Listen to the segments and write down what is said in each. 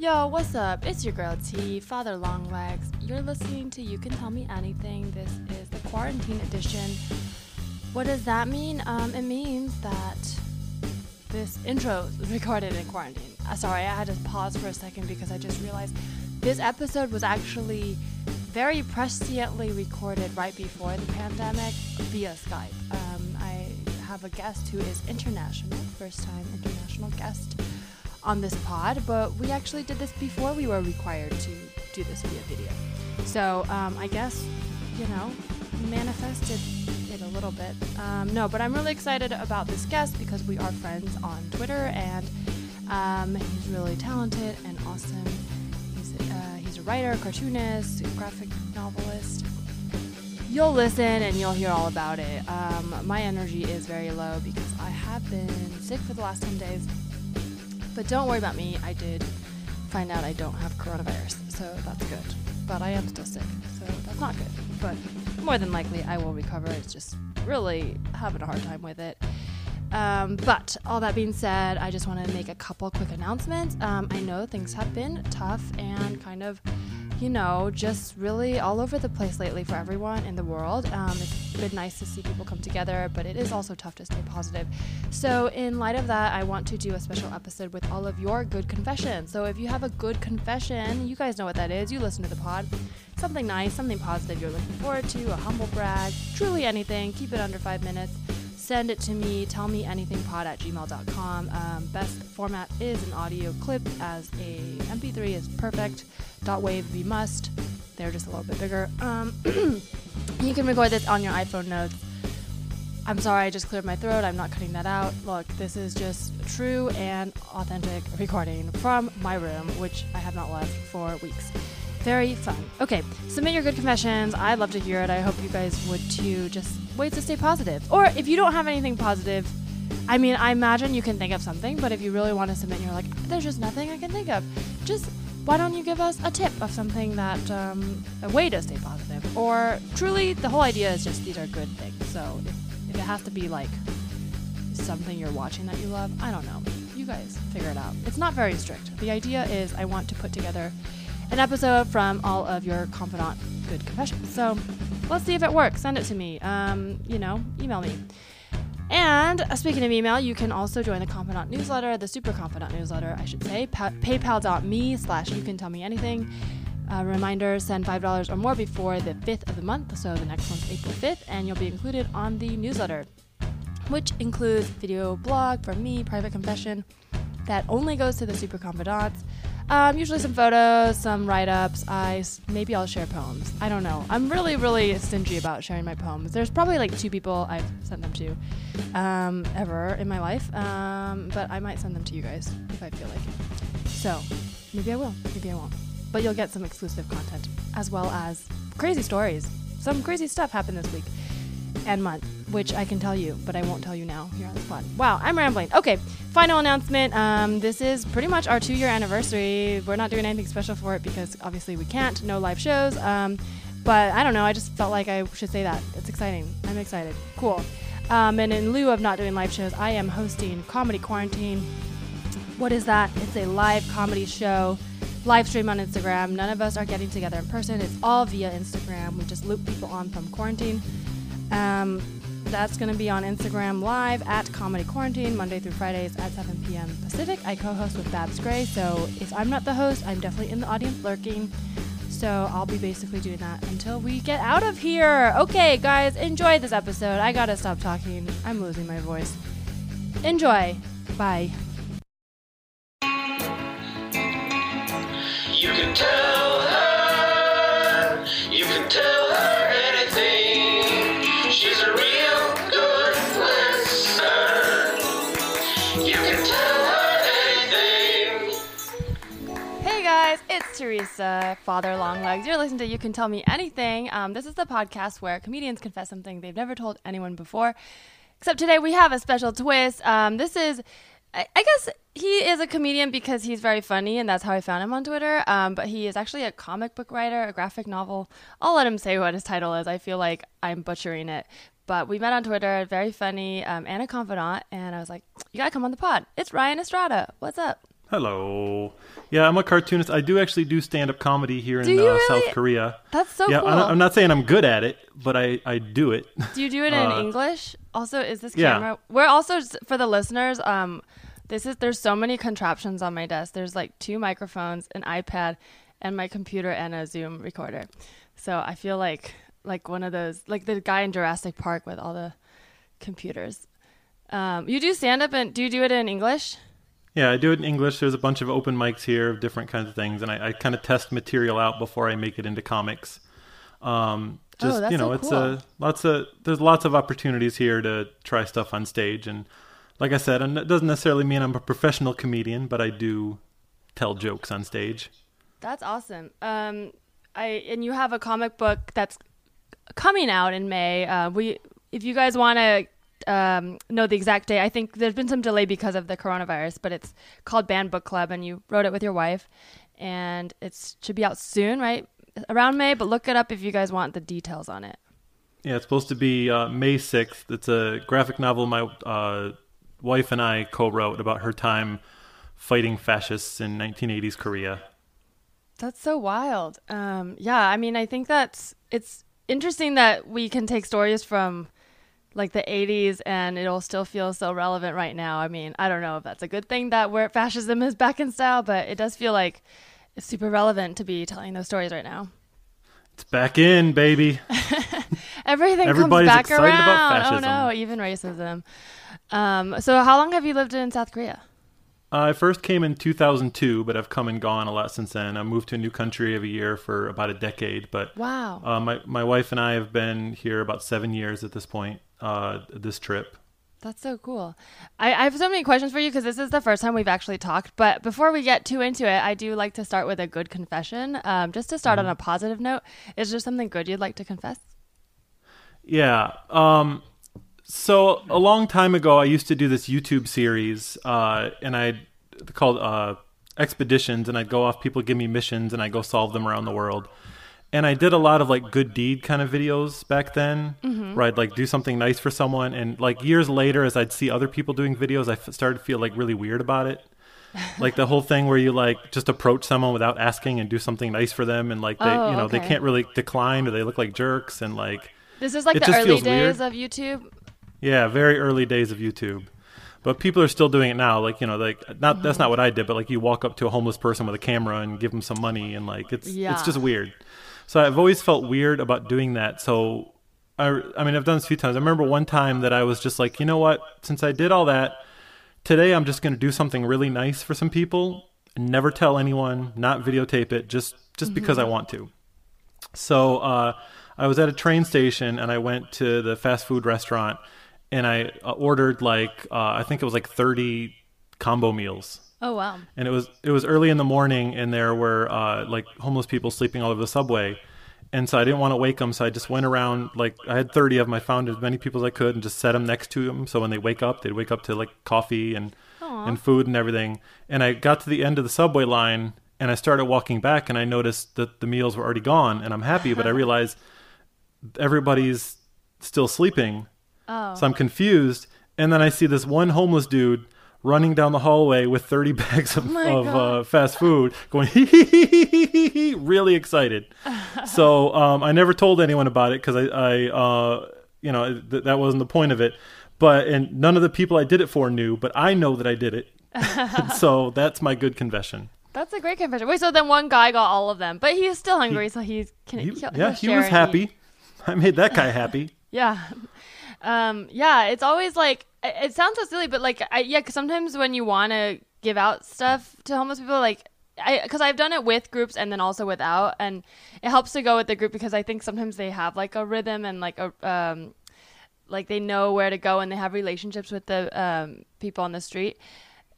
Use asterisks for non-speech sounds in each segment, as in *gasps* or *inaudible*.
Yo, what's up? It's your girl T, Father Longlegs. You're listening to You Can Tell Me Anything. This is the quarantine edition. What does that mean? Um, it means that this intro is recorded in quarantine. Uh, sorry, I had to pause for a second because I just realized this episode was actually very presciently recorded right before the pandemic via Skype. Um, I have a guest who is international, first time international guest on this pod, but we actually did this before we were required to do this via video. So um, I guess, you know, manifested it a little bit. Um, no, but I'm really excited about this guest because we are friends on Twitter and um, he's really talented and awesome. He's, uh, he's a writer, cartoonist, graphic novelist. You'll listen and you'll hear all about it. Um, my energy is very low because I have been sick for the last 10 days but don't worry about me. I did find out I don't have coronavirus, so that's good. But I am still sick, so that's not good. But more than likely, I will recover. It's just really having a hard time with it. Um, but all that being said, I just want to make a couple quick announcements. Um, I know things have been tough and kind of you know, just really all over the place lately for everyone in the world. Um, it's been nice to see people come together, but it is also tough to stay positive. So, in light of that, I want to do a special episode with all of your good confessions. So, if you have a good confession, you guys know what that is. You listen to the pod. Something nice, something positive you're looking forward to, a humble brag, truly anything. Keep it under five minutes send it to me. Tell me anything pod at gmail.com. Um, best format is an audio clip, as a MP3 is perfect. Dot wave be must. They're just a little bit bigger. Um, *clears throat* you can record this on your iPhone notes. I'm sorry, I just cleared my throat. I'm not cutting that out. Look, this is just true and authentic recording from my room, which I have not left for weeks. Very fun. Okay, submit your good confessions. I'd love to hear it. I hope you guys would too. Just ways to stay positive. Or if you don't have anything positive, I mean, I imagine you can think of something, but if you really want to submit and you're like, there's just nothing I can think of, just why don't you give us a tip of something that, um, a way to stay positive? Or truly, the whole idea is just these are good things. So if, if it has to be like something you're watching that you love, I don't know. You guys figure it out. It's not very strict. The idea is I want to put together an episode from all of your confidant good confessions. So let's see if it works. Send it to me. Um, you know, email me. And uh, speaking of email, you can also join the Confidant newsletter, the Super Confidant newsletter, I should say, pa- paypal.me slash you can tell me anything. Uh, reminder send $5 or more before the 5th of the month, so the next one's April 5th, and you'll be included on the newsletter, which includes video blog from me, private confession, that only goes to the Super Confidants. Um, usually some photos, some write-ups. I maybe I'll share poems. I don't know. I'm really, really stingy about sharing my poems. There's probably like two people I've sent them to um, ever in my life, um, but I might send them to you guys if I feel like it. So maybe I will. Maybe I won't. But you'll get some exclusive content as well as crazy stories. Some crazy stuff happened this week and month, which I can tell you, but I won't tell you now here on the spot. Wow, I'm rambling. Okay, final announcement. Um, this is pretty much our two year anniversary. We're not doing anything special for it because obviously we can't. No live shows. Um, but I don't know. I just felt like I should say that. It's exciting. I'm excited. Cool. Um, and in lieu of not doing live shows, I am hosting Comedy Quarantine. What is that? It's a live comedy show, live stream on Instagram. None of us are getting together in person. It's all via Instagram. We just loop people on from quarantine. Um, that's going to be on Instagram live at Comedy Quarantine, Monday through Fridays at 7 p.m. Pacific. I co host with Babs Gray, so if I'm not the host, I'm definitely in the audience lurking. So I'll be basically doing that until we get out of here. Okay, guys, enjoy this episode. I gotta stop talking. I'm losing my voice. Enjoy. Bye. Teresa, Father Longlegs. You're listening to You Can Tell Me Anything. Um, this is the podcast where comedians confess something they've never told anyone before. Except today we have a special twist. Um, this is, I, I guess he is a comedian because he's very funny, and that's how I found him on Twitter. Um, but he is actually a comic book writer, a graphic novel. I'll let him say what his title is. I feel like I'm butchering it. But we met on Twitter, very funny, um, and a confidant. And I was like, you gotta come on the pod. It's Ryan Estrada. What's up? Hello. Yeah, I'm a cartoonist. I do actually do stand up comedy here Do in uh, really? South Korea. That's so yeah, cool. I'm, not, I'm not saying I'm good at it, but I, I do it. Do you do it in Uh, English? Also, is this yeah. camera? We're also for the listeners. Um, this is there's so many contraptions on my desk. There's like two microphones, an iPad, and my computer and a Zoom recorder. So I feel like like one of those like the guy in Jurassic Park with all the computers. Um, you do stand up and do you do it in English? Yeah, I do it in English. There's a bunch of open mics here of different kinds of things, and I, I kind of test material out before I make it into comics. Um, just Oh, you know, so it's cool. a lots of there's lots of opportunities here to try stuff on stage, and like I said, it doesn't necessarily mean I'm a professional comedian, but I do tell jokes on stage. That's awesome. Um, I and you have a comic book that's coming out in May. Uh, we, if you guys want to um, know the exact day, I think there's been some delay because of the coronavirus, but it's called Banned Book Club, and you wrote it with your wife, and it should be out soon, right around May. But look it up if you guys want the details on it. Yeah, it's supposed to be uh, May 6th. It's a graphic novel my uh, wife and I co wrote about her time fighting fascists in 1980s Korea. That's so wild. Um, yeah, I mean, I think that's it's interesting that we can take stories from like the 80s and it'll still feel so relevant right now. I mean, I don't know if that's a good thing that where fascism is back in style, but it does feel like it's super relevant to be telling those stories right now. It's back in, baby. *laughs* Everything Everybody's comes back excited about around. Oh no, even racism. Um, so how long have you lived in South Korea? I first came in 2002, but I've come and gone a lot since then. I moved to a new country every year for about a decade, but Wow. uh, my my wife and I have been here about seven years at this point. Uh, this trip. That's so cool. I, I have so many questions for you because this is the first time we've actually talked. But before we get too into it, I do like to start with a good confession. Um, just to start on a positive note, is there something good you'd like to confess? Yeah. Um, so a long time ago, I used to do this YouTube series, uh, and I called uh, expeditions, and I'd go off. People give me missions, and I go solve them around the world. And I did a lot of like good deed kind of videos back then, mm-hmm. where I'd like do something nice for someone. And like years later, as I'd see other people doing videos, I f- started to feel like really weird about it. *laughs* like the whole thing where you like just approach someone without asking and do something nice for them, and like they, Oh, you know, they can't really decline or they look like jerks, and like This is like the early days weird. of YouTube. yeah, very early days of YouTube. But people are still doing it now. Like, you know, like not that's mm-hmm. not what I did, but like you walk up to a homeless person with a camera and give them some money and like it's Yeah. it's just weird. So I've always felt weird about doing that. So I I mean, I've done this a few times. I remember one time that I was just like, "You know what? Since I did all that, today I'm just going to do something really nice for some people and never tell anyone, not videotape it, just just because I want to." So uh, I was at a train station and I went to the fast food restaurant and I uh, ordered like uh, I think it was like 30 combo meals. Oh wow. And it was it was early in the morning and there were uh, like homeless people sleeping all over the subway. And so I didn't want to wake them, so I just went around like I had 30 of them. I found as many people as I could and just set them next to them. So when they wake up, they'd wake up to like coffee and and food and everything. And I got to the end of the subway line and I started walking back and I noticed that the meals were already gone and I'm happy, but I *laughs* realized everybody's still sleeping. Oh. So I'm confused. And then I see this one homeless dude running down the hallway with 30 *laughs* bags of, my of uh, fast food going, hee hee hee hee hee hee really excited. *laughs* so um, I never told anyone about it because I, I uh, you know, th- that wasn't the point of it. But, and none of the people I did it for knew, but I know that I did it. *laughs* so that's my good confession. That's a great confession. Wait, so then one guy got all of them, but he's still hungry, so he's can He, he'll- yeah, he'll he was happy. eat. I made that guy happy. Yeah. Um, yeah, it's always like it sounds so silly, but like I, yeah, because sometimes when you want to give out stuff to homeless people, like I because I've done it with groups and then also without, and it helps to go with the group because I think sometimes they have like a rhythm and like a um, like they know where to go and they have relationships with the um, people on the street.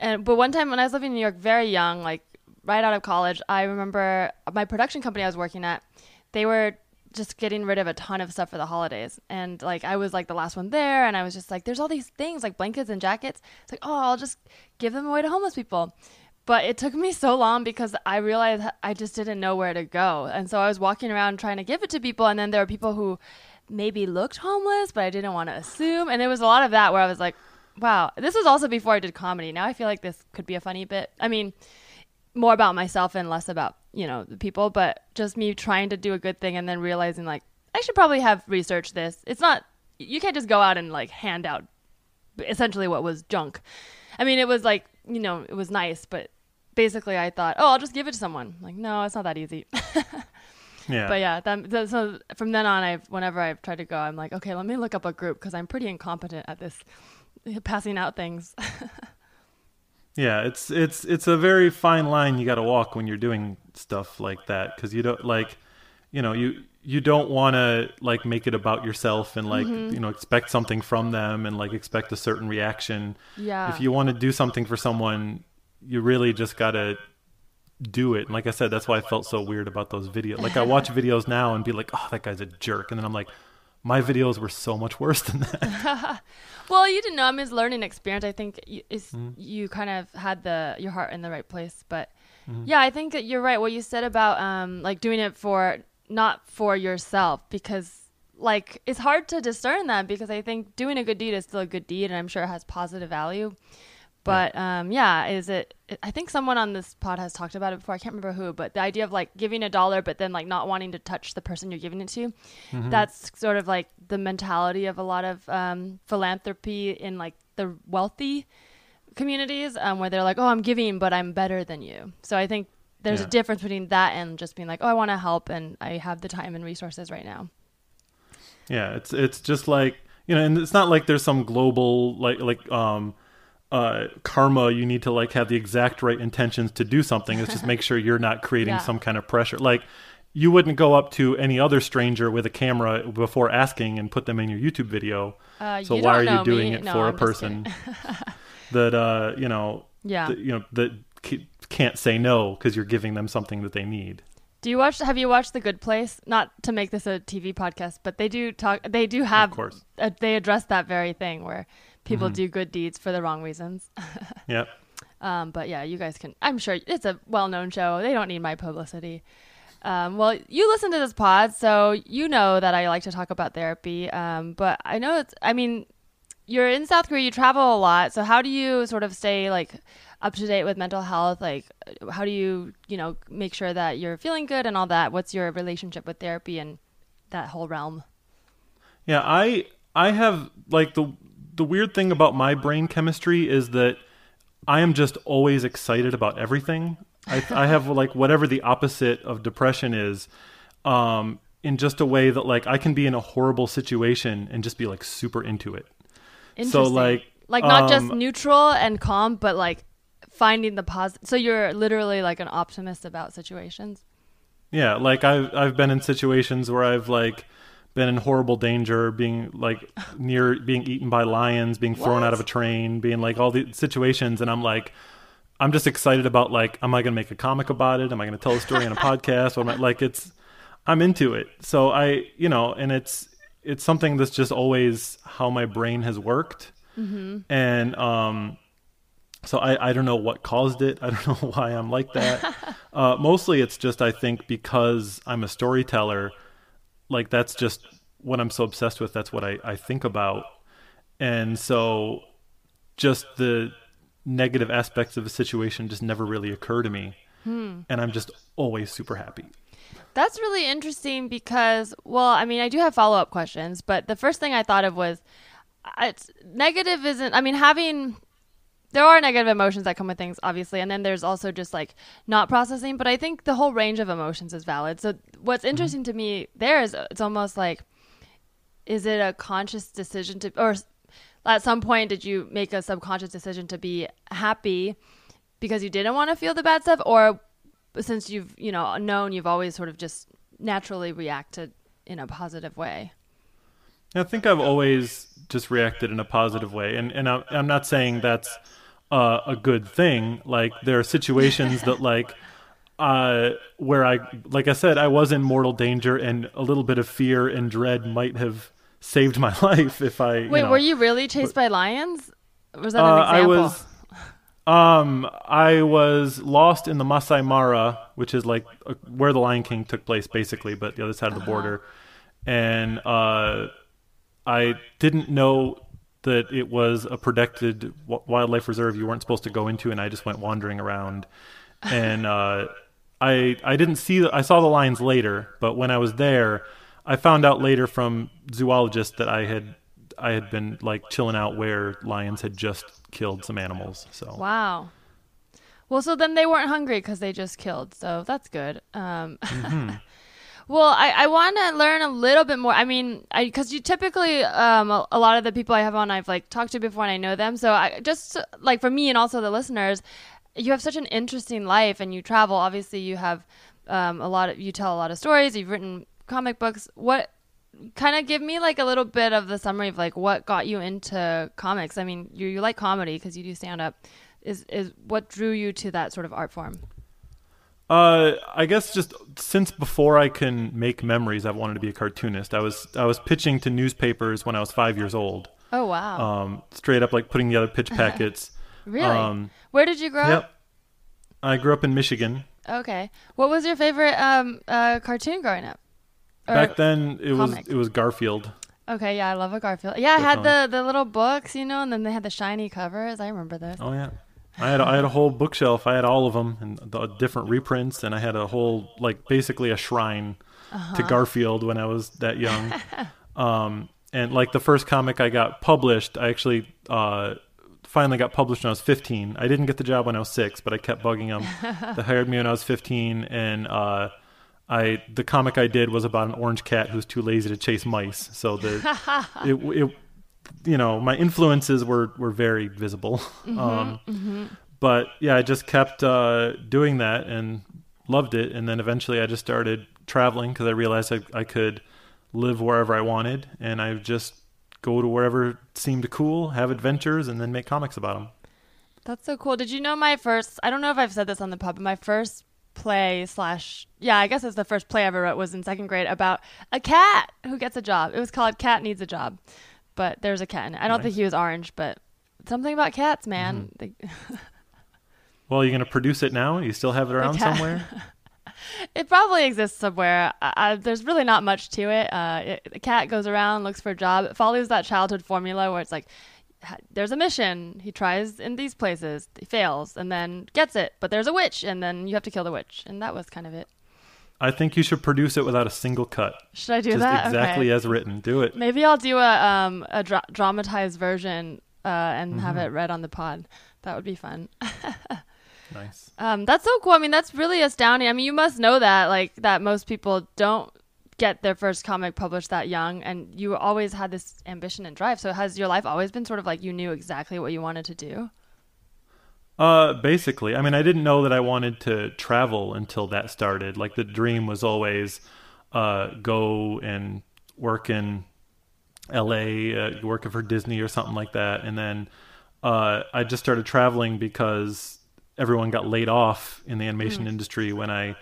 And but one time when I was living in New York, very young, like right out of college, I remember my production company I was working at, they were just getting rid of a ton of stuff for the holidays. And like I was like the last one there and I was just like, there's all these things like blankets and jackets. It's like, oh, I'll just give them away to homeless people. But it took me so long because I realized I just didn't know where to go. And so I was walking around trying to give it to people. And then there were people who maybe looked homeless, but I didn't want to assume. And there was a lot of that where I was like, wow. This was also before I did comedy. Now I feel like this could be a funny bit. I mean, more about myself and less about, you know, the people, but just me trying to do a good thing and then realizing like I should probably have researched this. It's not you can't just go out and like hand out essentially what was junk. I mean, it was like, you know, it was nice, but basically I thought, "Oh, I'll just give it to someone." Like, no, it's not that easy. *laughs* Yeah. But yeah, that, that, so from then on, I've whenever I've tried to go, I'm like, okay, let me look up a group because I'm pretty incompetent at this, passing out things. *laughs* Yeah, it's it's it's a very fine line you got to walk when you're doing stuff like that because you don't like, you know, you you don't want to like make it about yourself and like Mm-hmm. you know expect something from them and like expect a certain reaction. yeah. If you want to do something for someone, you really just got to do it. And like I said, that's why I felt so weird about those videos. Like I watch *laughs* videos now and be like, "Oh, that guy's a jerk," and then I'm like, "My videos were so much worse than that." *laughs* well, you didn't know. I mean, it's learning experience. I think you, it's, Mm-hmm. you kind of had the your heart in the right place. But Mm-hmm. yeah, I think that you're right. What you said about um like doing it for not for yourself because like it's hard to discern that because I think doing a good deed is still a good deed and I'm sure it has positive value. But um, yeah, is it? I think someone on this pod has talked about it before. I can't remember who, but the idea of like giving a dollar, but then like not wanting to touch the person you're giving it to. That's sort of like the mentality of a lot of um, philanthropy in like the wealthy communities, um, where they're like, "Oh, I'm giving, but I'm better than you." So I think there's Yeah. a difference between that and just being like, "Oh, I want to help, and I have the time and resources right now." Yeah, it's it's just like you know, and it's not like there's some global like like um uh karma you need to like have the exact right intentions to do something. It's just make sure you're not creating Yeah. some kind of pressure. Like you wouldn't go up to any other stranger with a camera before asking and put them in your YouTube video. Uh, so you why are you doing me. it No, for a I'm just person *laughs* that uh you know Yeah. that, you know that can't say no because you're giving them something that they need. Do you watch? Have you watched The Good Place? Not to make this a TV podcast, but they do talk. They do have. Of course. Uh, they address that very thing where people Mm-hmm. do good deeds for the wrong reasons. *laughs* Yep. Um, but yeah, you guys can. I'm sure it's a well-known show. They don't need my publicity. Um, well, you listen to this pod, so you know that I like to talk about therapy. Um, but I know it's. I mean, you're in South Korea. You travel a lot. So how do you sort of stay like up to date with mental health? Like, how do you you know make sure that you're feeling good and all that? What's your relationship with therapy and that whole realm? Yeah, I I have like the the weird thing about my brain chemistry is that I am just always excited about everything. I I have like whatever the opposite of depression is um in just a way that like I can be in a horrible situation and just be like super into it. So like like not just um, neutral and calm, but like finding the positive. So you're literally like an optimist about situations. Yeah, like I've I've been in situations where I've like been in horrible danger, being like near being eaten by lions, being thrown out of a train, being like all the situations, and I'm like, I'm just excited about like, am I going to make a comic about it? Am I going to tell a story on a *laughs* podcast? Or am I, like it's, I'm into it. So I, you know, and it's it's something that's just always how my brain has worked, and um, so I, I don't know what caused it. I don't *laughs* know why I'm like that. *laughs* uh, mostly it's just I think because I'm a storyteller, like that's just what I'm so obsessed with. That's what I, I think about. And so just the negative aspects of a situation just never really occur to me. And I'm just always super happy. That's really interesting because, well, I mean, I do have follow up questions, but the first thing I thought of was, uh, it's negative isn't. I mean, having there are negative emotions that come with things, obviously, and then there's also just like not processing. But I think the whole range of emotions is valid. So what's mm-hmm. interesting to me there is uh, it's almost like, is it a conscious decision to, or at some point did you make a subconscious decision to be happy because you didn't want to feel the bad stuff, or since you've you know known you've always sort of just naturally reacted in a positive way? I think I've always just reacted in a positive way, and and I'm, I'm not saying that's uh, a good thing. Like there are situations that like uh, where I, like I said, I was in mortal danger, and a little bit of fear and dread might have saved my *laughs* life if I. Wait, know, were you really chased by lions? Was that Uh, an I was. Um, I was lost in the Masai Mara, which is like uh, where the Lion King took place, basically, but the other side of the border. And uh, I didn't know that it was a protected wildlife reserve you weren't supposed to go into, and I just went wandering around. And uh, I I didn't see I saw the lions later, but when I was there, I found out later from zoologists that I had I had been like chilling out where lions had just killed some animals. So Wow. Well, so then they weren't hungry because they just killed. So that's good. Um, *laughs* well, I, I want to learn a little bit more. I mean, because you typically, um, a, a lot of the people I have on, I've like talked to before and I know them. So I just like for me and also the listeners, you have such an interesting life and you travel. Obviously, you have um, a lot of, you tell a lot of stories. You've written comic books. What kind of give me like a little bit of the summary of like what got you into comics? I mean, you, you like comedy because you do stand up is is what drew you to that sort of art form? Uh, I guess just since before I can make memories, I've wanted to be a cartoonist. I was I was pitching to newspapers when I was five years old. Oh wow! Um, straight up like putting together pitch *laughs* packets. really? Um, Where did you grow yep. up? I grew up in Michigan. Okay. What was your favorite um uh cartoon growing up? Or- Back then, it was it was Garfield. Okay, yeah, I love a Garfield. Yeah, I had the the little books, you know, and then they had the shiny covers. I remember those. Oh yeah, I had a, I had a whole bookshelf. I had all of them and the different reprints, and I had a whole like basically a shrine Uh-huh. to Garfield when I was that young. *laughs* um, and like the first comic I got published, I actually uh, finally got published when I was 15. I didn't get the job when I was six, but I kept bugging them. *laughs* they hired me when I was 15, and uh, I the comic I did was about an orange cat who's too lazy to chase mice. So the *laughs* it, it you know my influences were were very visible. um, But yeah, I just kept uh, doing that and loved it, and then eventually I just started traveling because I realized I, I could live wherever I wanted, and I just go to wherever seemed cool, have adventures, and then make comics about them. That's so cool. Did you know my first? I don't know if I've said this on the pub, but my first play slash yeah, I guess it's the first play I ever wrote was in second grade about a cat who gets a job. It was called Cat Needs a Job, but there's a cat in it. I don't think he was orange, but something about cats, man. They- *laughs* Well, you're gonna produce it now? You still have it around somewhere? *laughs* It probably exists somewhere. I, I, there's really not much to it. Uh, it. The cat goes around, looks for a job. It follows that childhood formula where it's like, there's a mission. He tries in these places, he fails, and then gets it. But there's a witch, and then you have to kill the witch. And that was kind of it. I think you should produce it without a single cut. Should I do it? Just that? exactly Okay. as written. Do it. Maybe I'll do a um a dra- dramatized version uh, and have Mm-hmm. it read on the pod. That would be fun. *laughs* Nice. Um, that's so cool. I mean, that's really astounding. I mean, you must know that, like, that most people don't get their first comic published that young, and you always had this ambition and drive. So, has your life always been sort of like you knew exactly what you wanted to do? Uh, basically, I mean, I didn't know that I wanted to travel until that started. Like the dream was always uh, go and work in L.A., uh, working for Disney or something like that, and then uh, I just started traveling because everyone got laid off in the animation industry when I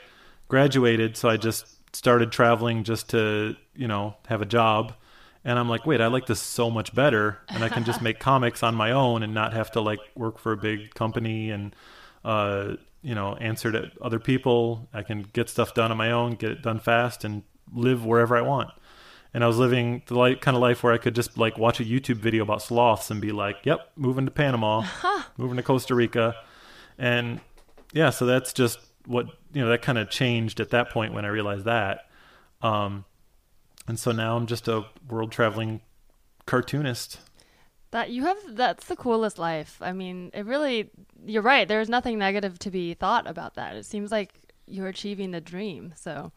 graduated. So I just started traveling just to you know have a job. And I'm like, wait, I like this so much better, and I can just make comics on my own and not have to like work for a big company and uh, you know answer to other people. I can get stuff done on my own, get it done fast, and live wherever I want. And I was living the like kind of life where I could just like watch a YouTube video about sloths and be like, "Yep, moving to Panama, *laughs* moving to Costa Rica," and yeah, so that's just what you know. That kind of changed at that point when I realized that. Um, and so now I'm just a world traveling cartoonist. That you have, that's the coolest life. I mean, it really, you're right. There's nothing negative to be thought about that. It seems like you're achieving the dream. So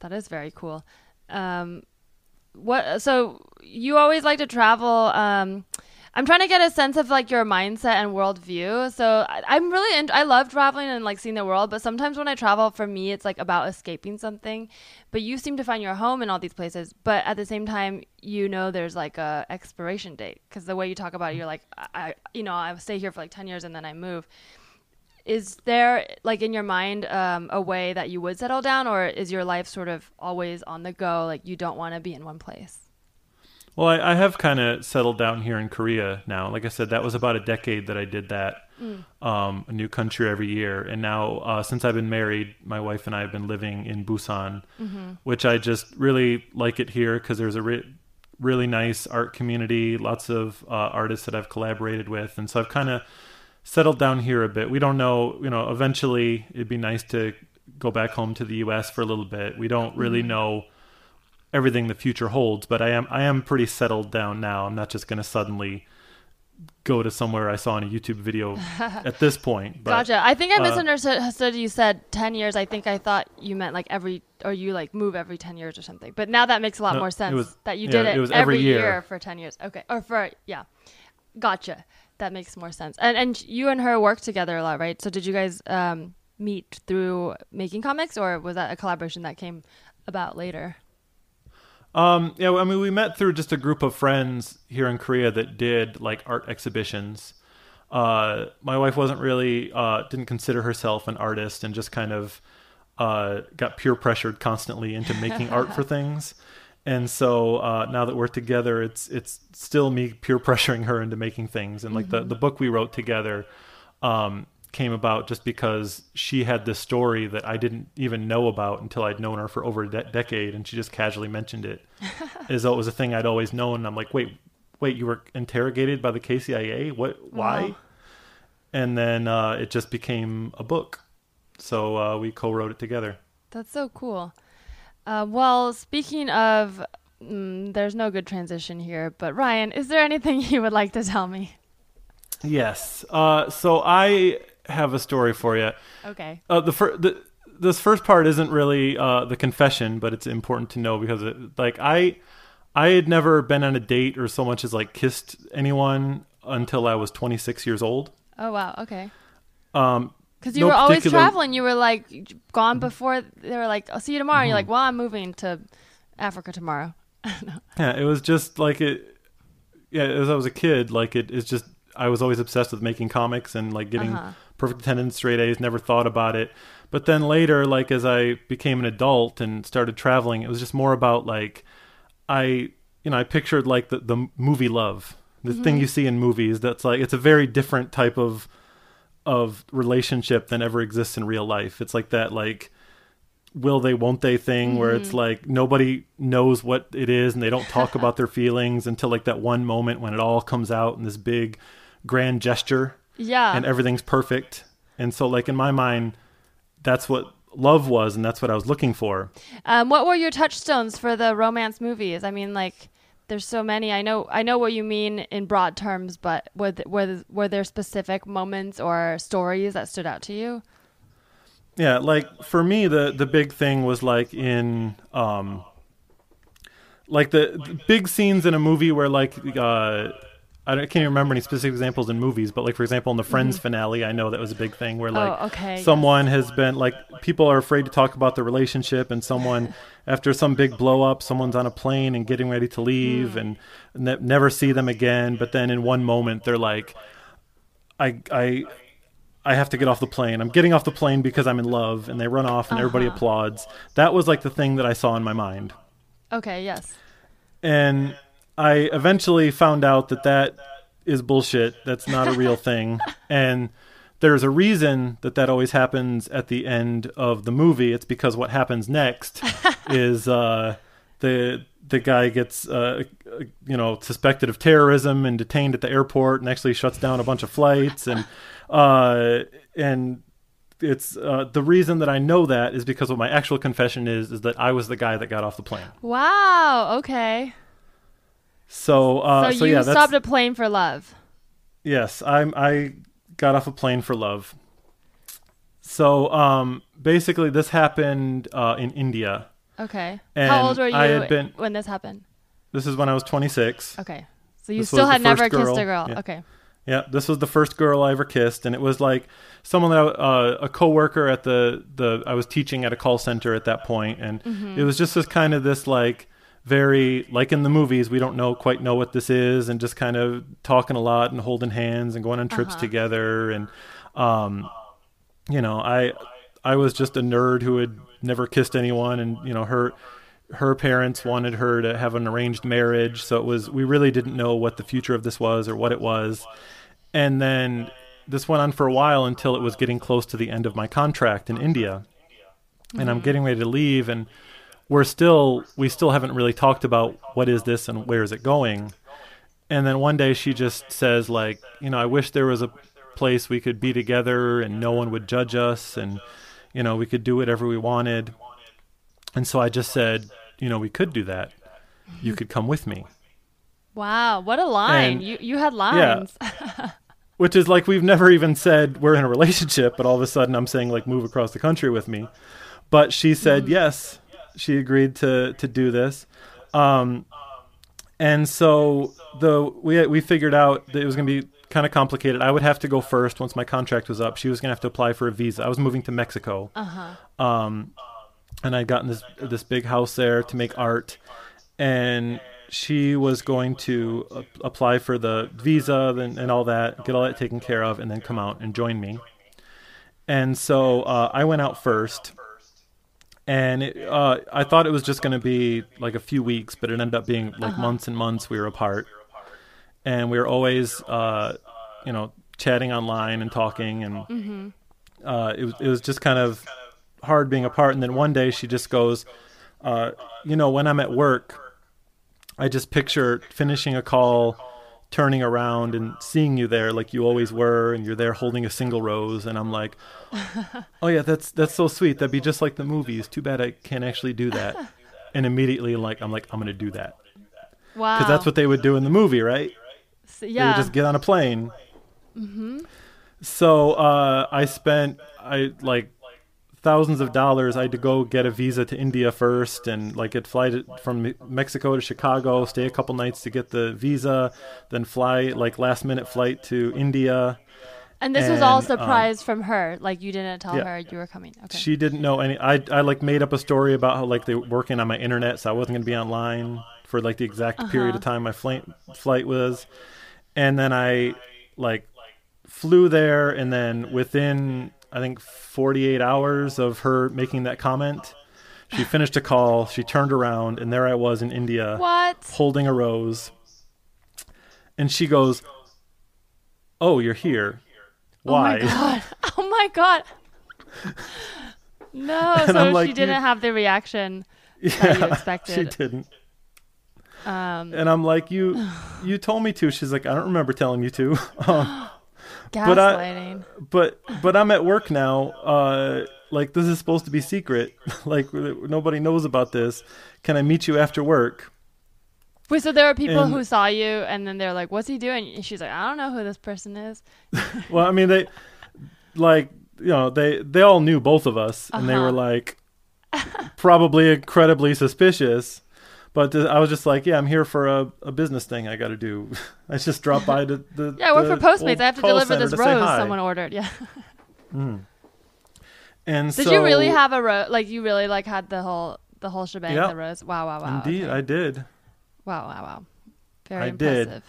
that is very cool. Um, what, so you always like to travel. Um, I'm trying to get a sense of like your mindset and worldview. So I, I'm really, in, I love traveling and like seeing the world, but sometimes when I travel, for me, it's like about escaping something. But you seem to find your home in all these places, but at the same time, you know there's like a expiration date because the way you talk about it, you're like, I, I, you know, I stay here for like ten years and then I move. Is there like in your mind um, a way that you would settle down, or is your life sort of always on the go? Like you don't want to be in one place. Well, I, I have kind of settled down here in Korea now. Like I said, that was about a decade that I did that. Um, a new country every year, and now uh, since I've been married, my wife and I have been living in Busan, which I just really like it here because there's a re- really nice art community, lots of uh, artists that I've collaborated with, and so I've kind of settled down here a bit. We don't know, you know, eventually it'd be nice to go back home to the U.S. for a little bit. We don't really know everything the future holds, but I am I am pretty settled down now. I'm not just going to suddenly go to somewhere I saw in a YouTube video *laughs* at this point. But, Gotcha. I think I uh, misunderstood. You said ten years. I think I thought you meant like every, or you like move every ten years or something. But now that makes a lot No, more sense. was- that you yeah, did it, every every year. for ten years. Okay, or for yeah, gotcha. That makes more sense. And and you and her work together a lot, right? So did you guys um, meet through making comics, or was that a collaboration that came about later? Um, yeah, I mean, we met through just a group of friends here in Korea that did like art exhibitions. Uh, my wife wasn't really uh, didn't consider herself an artist and just kind of uh, got peer pressured constantly into making art for *laughs* things. And so uh, now that we're together, it's it's still me peer pressuring her into making things. And like the the book we wrote together um, came about just because she had this story that I didn't even know about until I'd known her for over a de- decade, and she just casually mentioned it *laughs* as though it was a thing I'd always known. And I'm like, wait, wait, you were interrogated by the KCIA? What? Why? Wow. And then uh, it just became a book. So uh, we co-wrote it together. That's so cool. Uh, well, speaking of, mm, there's no good transition here. But Ryan, is there anything *laughs* you would like to tell me? Yes. Uh, so I have a story for you. Okay. Uh, the, fir- the this first part isn't really uh, the confession, but it's important to know because it, like I I had never been on a date or so much as like kissed anyone until I was 26 years old. Oh wow. Okay. Um, Because you No were always particular- Mm-hmm. traveling. You were like gone before they were like, "I'll see you tomorrow." And you're like, "Well, I'm moving to Africa tomorrow." *laughs* yeah, it was just like it. Yeah, as I was a kid, like it is just I was always obsessed with making comics and like getting Uh-huh. Perfect attendance, straight A's. Never thought about it, but then later, like as I became an adult and started traveling, it was just more about like I, you know, I pictured like the the movie love, the thing mm-hmm. you see in movies. That's like it's a very different type of of relationship than ever exists in real life. It's like that like will they won't they thing where it's mm-hmm. like nobody knows what it is and they don't talk about their *laughs* feelings until like that one moment when it all comes out in this big grand gesture Yeah. and everything's perfect. And so like in my mind that's what love was and that's what I was looking for. Um, what were your touchstones for the romance movies? I mean, like, there's so many. I know, I know what you mean in broad terms, but were th- were th- were there specific moments or stories that stood out to you? Yeah, like for me, the the big thing was like in um, like the, the big scenes in a movie where like uh, I, don't, I can't even remember any specific examples in movies, but like for example in the Friends finale, I know that was a big thing where like Mm-hmm. Oh, okay, someone has been like people are afraid to talk about the relationship, and someone *laughs* after some big blow up, someone's on a plane and getting ready to leave, Mm. and ne- never see them again, but then in one moment they're like, I I. I have to get off the plane. I'm getting off the plane because I'm in love, and they run off, and everybody Uh-huh. applauds. That was like the thing that I saw in my mind, Okay, yes. and I eventually found out that that is bullshit. That's not a real thing, *laughs* and there's a reason that that always happens at the end of the movie. It's because what happens next *laughs* is uh, the the guy gets uh, you know suspected of terrorism and detained at the airport, and actually shuts down a bunch of flights, and *laughs* uh, and it's uh, the reason that I know that is because what my actual confession is is that I was the guy that got off the plane. Wow. Okay. So uh, so, so, you yeah, stopped a plane for love. Yes, I'm. I got off a plane for love. So um, basically, this happened uh, in India. Okay. And How old were you I had been- when this happened? This is when I was 26. Okay. So you This still had never girl. kissed a girl. Yeah. Okay. Yeah, this was the first girl I ever kissed, and it was like someone that uh, a coworker at the the I was teaching at a call center at that point, and it was just this kind of this like very like in the movies we don't know quite know what this is, and just kind of talking a lot and holding hands and going on trips together, and um, you know I I was just a nerd who had never kissed anyone, and you know her her parents wanted her to have an arranged marriage. So it was we really didn't know what the future of this was or what it was. And then this went on for a while until it was getting close to the end of my contract in India. And I'm getting ready to leave and we're still we still haven't really talked about what is this and where is it going. And then one day she just says like, you know, I wish there was a place we could be together and no one would judge us and you know, we could do whatever we wanted. And so I just said, you know, we could do that. You could come with me. Wow, what a line! And- you you had lines. *laughs* Which is like we've never even said we're in a relationship, but all of a sudden I'm saying like move across the country with me. But she said mm. yes. She agreed to to do this. Um and so the we we figured out that it was going to be kind of complicated. I would have to go first once my contract was up. She was going to have to apply for a visa. I was moving to Mexico. Uh-huh. Um and I'd gotten this this big house there to make art and she was going to a- apply for the visa and, and all that, get all that taken care of, and then come out and join me. And so uh, I went out first, and it, uh, I thought it was just going to be like a few weeks, but it ended up being like months and months we were apart, and we were always, uh, you know, chatting online and talking, and uh, it was it was just kind of hard being apart. And then one day she just goes, uh, you know, when I'm at work, I just picture finishing a call, turning around and seeing you there like you always were, and you're there holding a single rose, and I'm like, *laughs* oh yeah, that's that's so sweet. That'd be just like the movies. Too bad I can't actually do that. *laughs* And immediately, like, I'm like, I'm gonna do that Wow. because that's what they would do in the movie, right? S- They yeah. would just get on a plane. Mm-hmm. So uh, I spent I like thousands of dollars. I had to go get a visa to India first, and like I'd fly to, from Mexico to Chicago, stay a couple nights to get the visa, then fly like last minute flight to India. and this was all and, um, surprise from her. Like you didn't tell Yeah. her you were coming. Okay. She didn't know any. I I like made up a story about how like they were working on my internet, so I wasn't gonna be online for like the exact period of time my flight flight was, and then I like flew there, and then within I think 48 hours of her making that comment, she finished a call. She turned around, and there I was in India what? holding a rose, and she goes, "Oh, you're here." Why? Oh my god. *laughs* Oh my god. No, *laughs* And so I'm she didn't have the reaction. *laughs* yeah, you expected. she didn't. Um, And I'm like, you, you told me to. She's like, I don't remember telling you to. Um, But I, but but I'm at work now. Uh, like this is supposed to be secret. *laughs* like nobody knows about this. Can I meet you after work? Wait, so there are people and- who saw you, and then they're like, "What's he doing?" And she's like, "I don't know who this person is." *laughs* Well, I mean they, like you know they they all knew both of us, and they Uh-huh. were like, probably incredibly suspicious. But I was just like, yeah, I'm here for a, a business thing I got to do. *laughs* I just dropped by to the *laughs* Yeah, I work for Postmates. I have to deliver this to rose someone ordered. Yeah. *laughs* And Did so, you really have a rose? Like you really like had the whole the whole shebang, Yeah. the rose. Wow, wow, wow. Indeed, okay. I did. Wow, wow, wow. Very I did.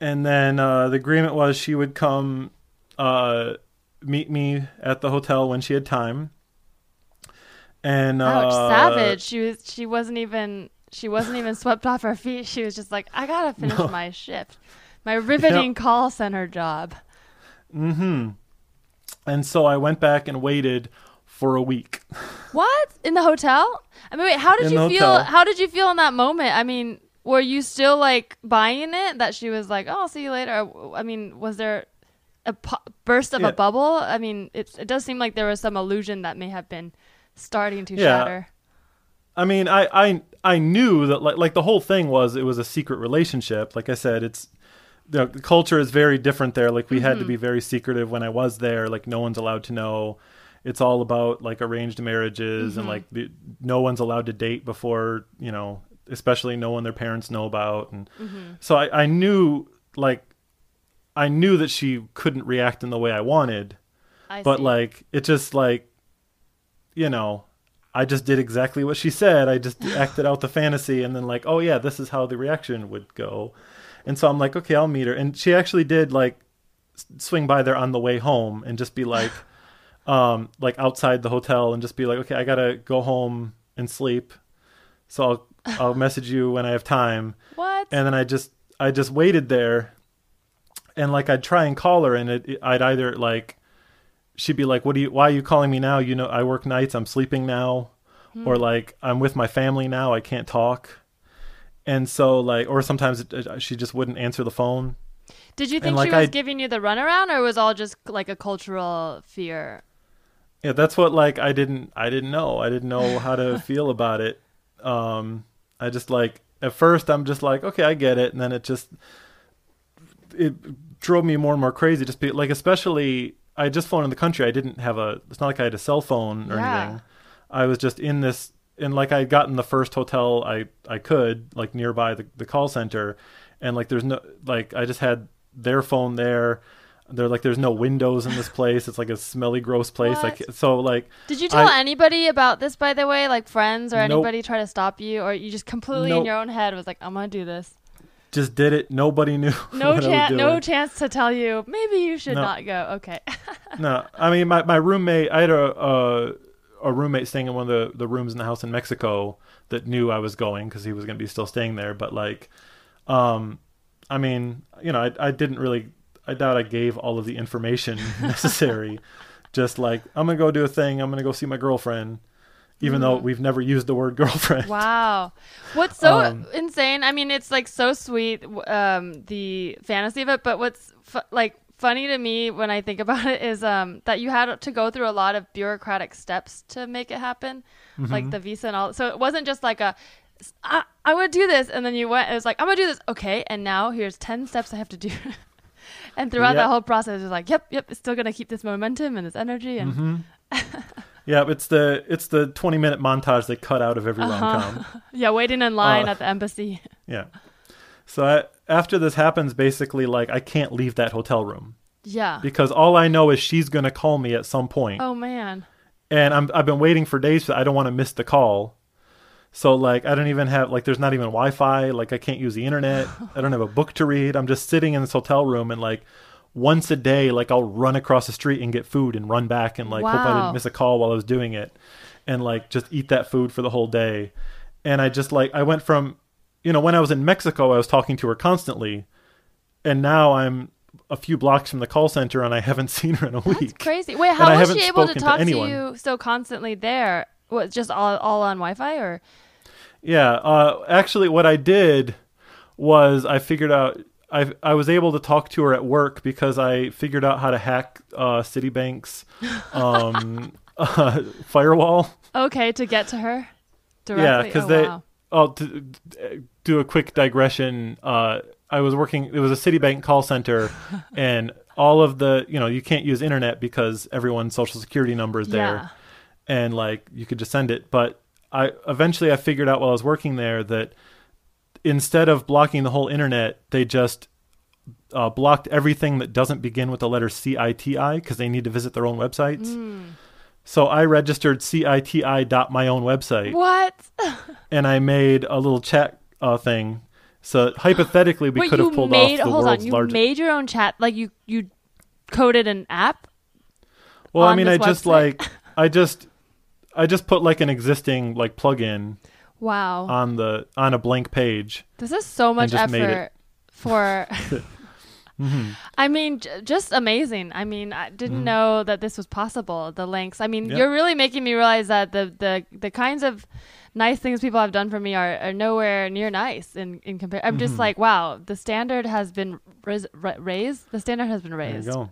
And then uh, the agreement was she would come uh, meet me at the hotel when she had time. And Ouch, uh, savage. She was. She wasn't even. She wasn't even swept off her feet. She was just like, I gotta finish No. my shift, my riveting call center job. Mm-hmm. And so I went back and waited for a week. *laughs* What in the hotel? I mean, wait. How did In you feel? hotel. How did you feel in that moment? I mean, were you still like buying it that she was like, "Oh, I'll see you later"? I mean, was there a pu- burst of Yeah. a bubble? I mean, it's, it does seem like there was some illusion that may have been starting to Yeah. shatter. I mean, I, I I knew that like like the whole thing was it was a secret relationship. Like I said, it's the, the culture is very different there. Like we had to mm-hmm. be very secretive when I was there. Like no one's allowed to know. It's all about like arranged marriages and mm-hmm. like the, no one's allowed to date before you know, especially no one their parents know about. And mm-hmm. so I, I knew like I knew that she couldn't react in the way I wanted I but see. like it just like you know i just did exactly what she said. I just acted out the fantasy and then like oh yeah this is how the reaction would go. And so i'm like okay i'll meet her. And she actually did like swing by there on the way home and just be like *sighs* um like outside the hotel and just be like okay i gotta go home and sleep. So i'll i'll *laughs* message you when i have time. What? and then I just I just waited there, and like I'd try and call her, and it, it- I'd either like she'd be like, "What do you? Why are you calling me now? You know, I work nights. I'm sleeping now," or like I'm with my family now, I can't talk. And so like or sometimes it, it- she just wouldn't answer the phone. Did you think like she was I- giving you the runaround, or was all just like a cultural fear? Yeah, that's what like I didn't I didn't know. I didn't know how to *laughs* feel about it. Um I just like at first I'm just like, okay, I get it, and then it just it drove me more and more crazy just be like especially I had just flown in the country. I didn't have a it's not like I had a cell phone or Yeah. anything. I was just in this and like I had gotten the first hotel I I could like nearby the, the call center and like there's no like I just had their phone there. They're like there's no windows in this *laughs* place. It's like a smelly gross place. What? Like so like Did you tell I- anybody about this, by the way, like friends or Nope. anybody try to stop you, or you just completely in your own head was like, I'm gonna do this. Just did it. Nobody knew. *laughs* No what I was chance, no chance to tell you. Maybe you should No. not go. Okay. *laughs* no, I mean my, my roommate. I had a, a a roommate staying in one of the, the rooms in the house in Mexico that knew I was going because he was going to be still staying there. But like, um, I mean, you know, I I didn't really. I doubt I gave all of the information *laughs* necessary. Just like I'm gonna go do a thing. I'm gonna go see my girlfriend, even though we've never used the word *laughs* girlfriend. Wow. What's so Um, insane? I mean, it's like so sweet, um, the fantasy of it, but what's fu- like funny to me when I think *laughs* about it is um, that you had to go through a lot of bureaucratic steps to make it happen, Mm-hmm. like the visa and all. So it wasn't just like a, I, I would do this, and then you went, it was like, I'm gonna do this. Okay, and now here's 10 steps I have to do. *laughs* and throughout Yep. that whole process, it's like, yep, yep, it's still gonna keep this momentum and this energy. And Mm-hmm. Yeah, it's the it's the 20 minute montage they cut out of every rom com. *laughs* yeah, waiting in line Uh, at the embassy. *laughs* Yeah. So I, after this happens, basically, like I can't leave that hotel room Yeah. because all I know is she's gonna call me at some point, Oh, man. and I'm I've been waiting for days. For, I don't want to miss the call. So like I don't even have like there's not even Wi-Fi. Like I can't use the internet. *laughs* I don't have a book to read. I'm just sitting in this hotel room and like once a day, like I'll run across the street and get food and run back and like hope I didn't miss a call while I was doing it, and like just eat that food for the whole day. And I just like I went from, you know, when I was in Mexico, I was talking to her constantly, and now I'm a few blocks from the call center and I haven't *laughs* seen her in a That's week. crazy. Wait, how was she able to to talk to, anyone. you so constantly there? What, just all, all on Wi Fi or? Yeah, uh, actually, what I did was I figured out I I was able to talk to her at work because I figured out how to hack uh, Citibank's um, *laughs* *laughs* uh, firewall. Okay, to get to her directly? Yeah, because oh, they. wow. Oh, to to do a quick digression. Uh, I was working. It was a Citibank call center, *laughs* and all of the you know you can't use internet because everyone's social security number is there Yeah. and like you could just send it. But I eventually I figured out while I was working there that instead of blocking the whole internet, they just uh, blocked everything that doesn't begin with the letter CITI because they need to visit their own websites. Hmm. So I registered CITI dot my own website What? *laughs* and I made a little chat uh, thing. So hypothetically, we Wait, could have pulled made off the hold world's on. You largest. made your own chat. Like you you coded an app. well, I mean, I this just like I just I just put like an existing like plugin Wow, on the on a blank page. this is so much effort for. *laughs* *laughs* Mm-hmm. I mean, j- just amazing. I mean, I didn't know that this was possible. The links. I mean, Yeah. you're really making me realize that the the the kinds of nice things people have done for me are, are nowhere near nice in in compare. I'm Mm-hmm. just like, wow, the standard has been ris- ra- raised. The standard has been There you raised. go.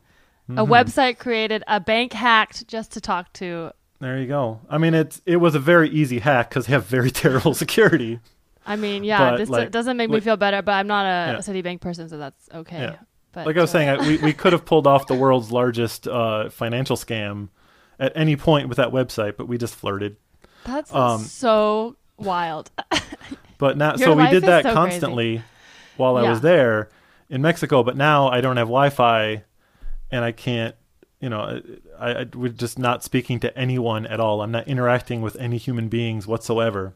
A website created, a bank hacked just to talk to. There you go. I mean, it's it was a very easy hack because they have very *laughs* terrible security. I mean, yeah, But, this like- doesn't make me feel better, but I'm not a Yeah. Citibank person, so that's okay. Yeah. But Like I was uh, saying, I, we we *laughs* could have pulled off the world's largest uh, financial scam at any point with that website, but we just flirted. that's um, so wild. *laughs* But now, so we did that so constantly while I Yeah. was there in Mexico. But now I don't have Wi-Fi, and I can't. You know, I, I we're just not speaking to anyone at all. I'm not interacting with any human beings whatsoever.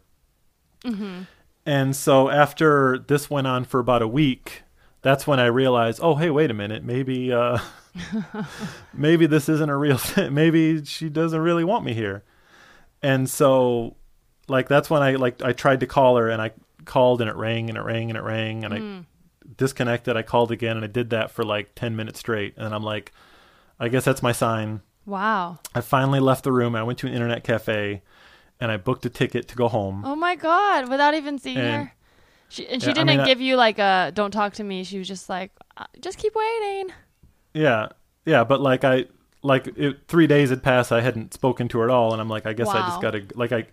Mm-hmm. And so after this went on for about a week, that's when I realized, oh, hey, wait a minute, maybe, uh, *laughs* maybe this isn't a real thing. *laughs* Maybe she doesn't really want me here. And so, like, that's when I like I tried to call her, and I called, and it rang, and it rang, and it rang, and I disconnected. I called again, and I did that for like ten minutes straight. And I'm like, I guess that's my sign. Wow. I finally left the room. I went to an internet cafe, and I booked a ticket to go home. Oh my god! Without even seeing And- her. She, and she Yeah, didn't mean, I- give you like a "Don't talk to me." She was just like, uh, "Just keep waiting." Yeah, yeah, but like I like it, three days had passed, I hadn't spoken to her at all, and I'm like, I guess I just gotta like I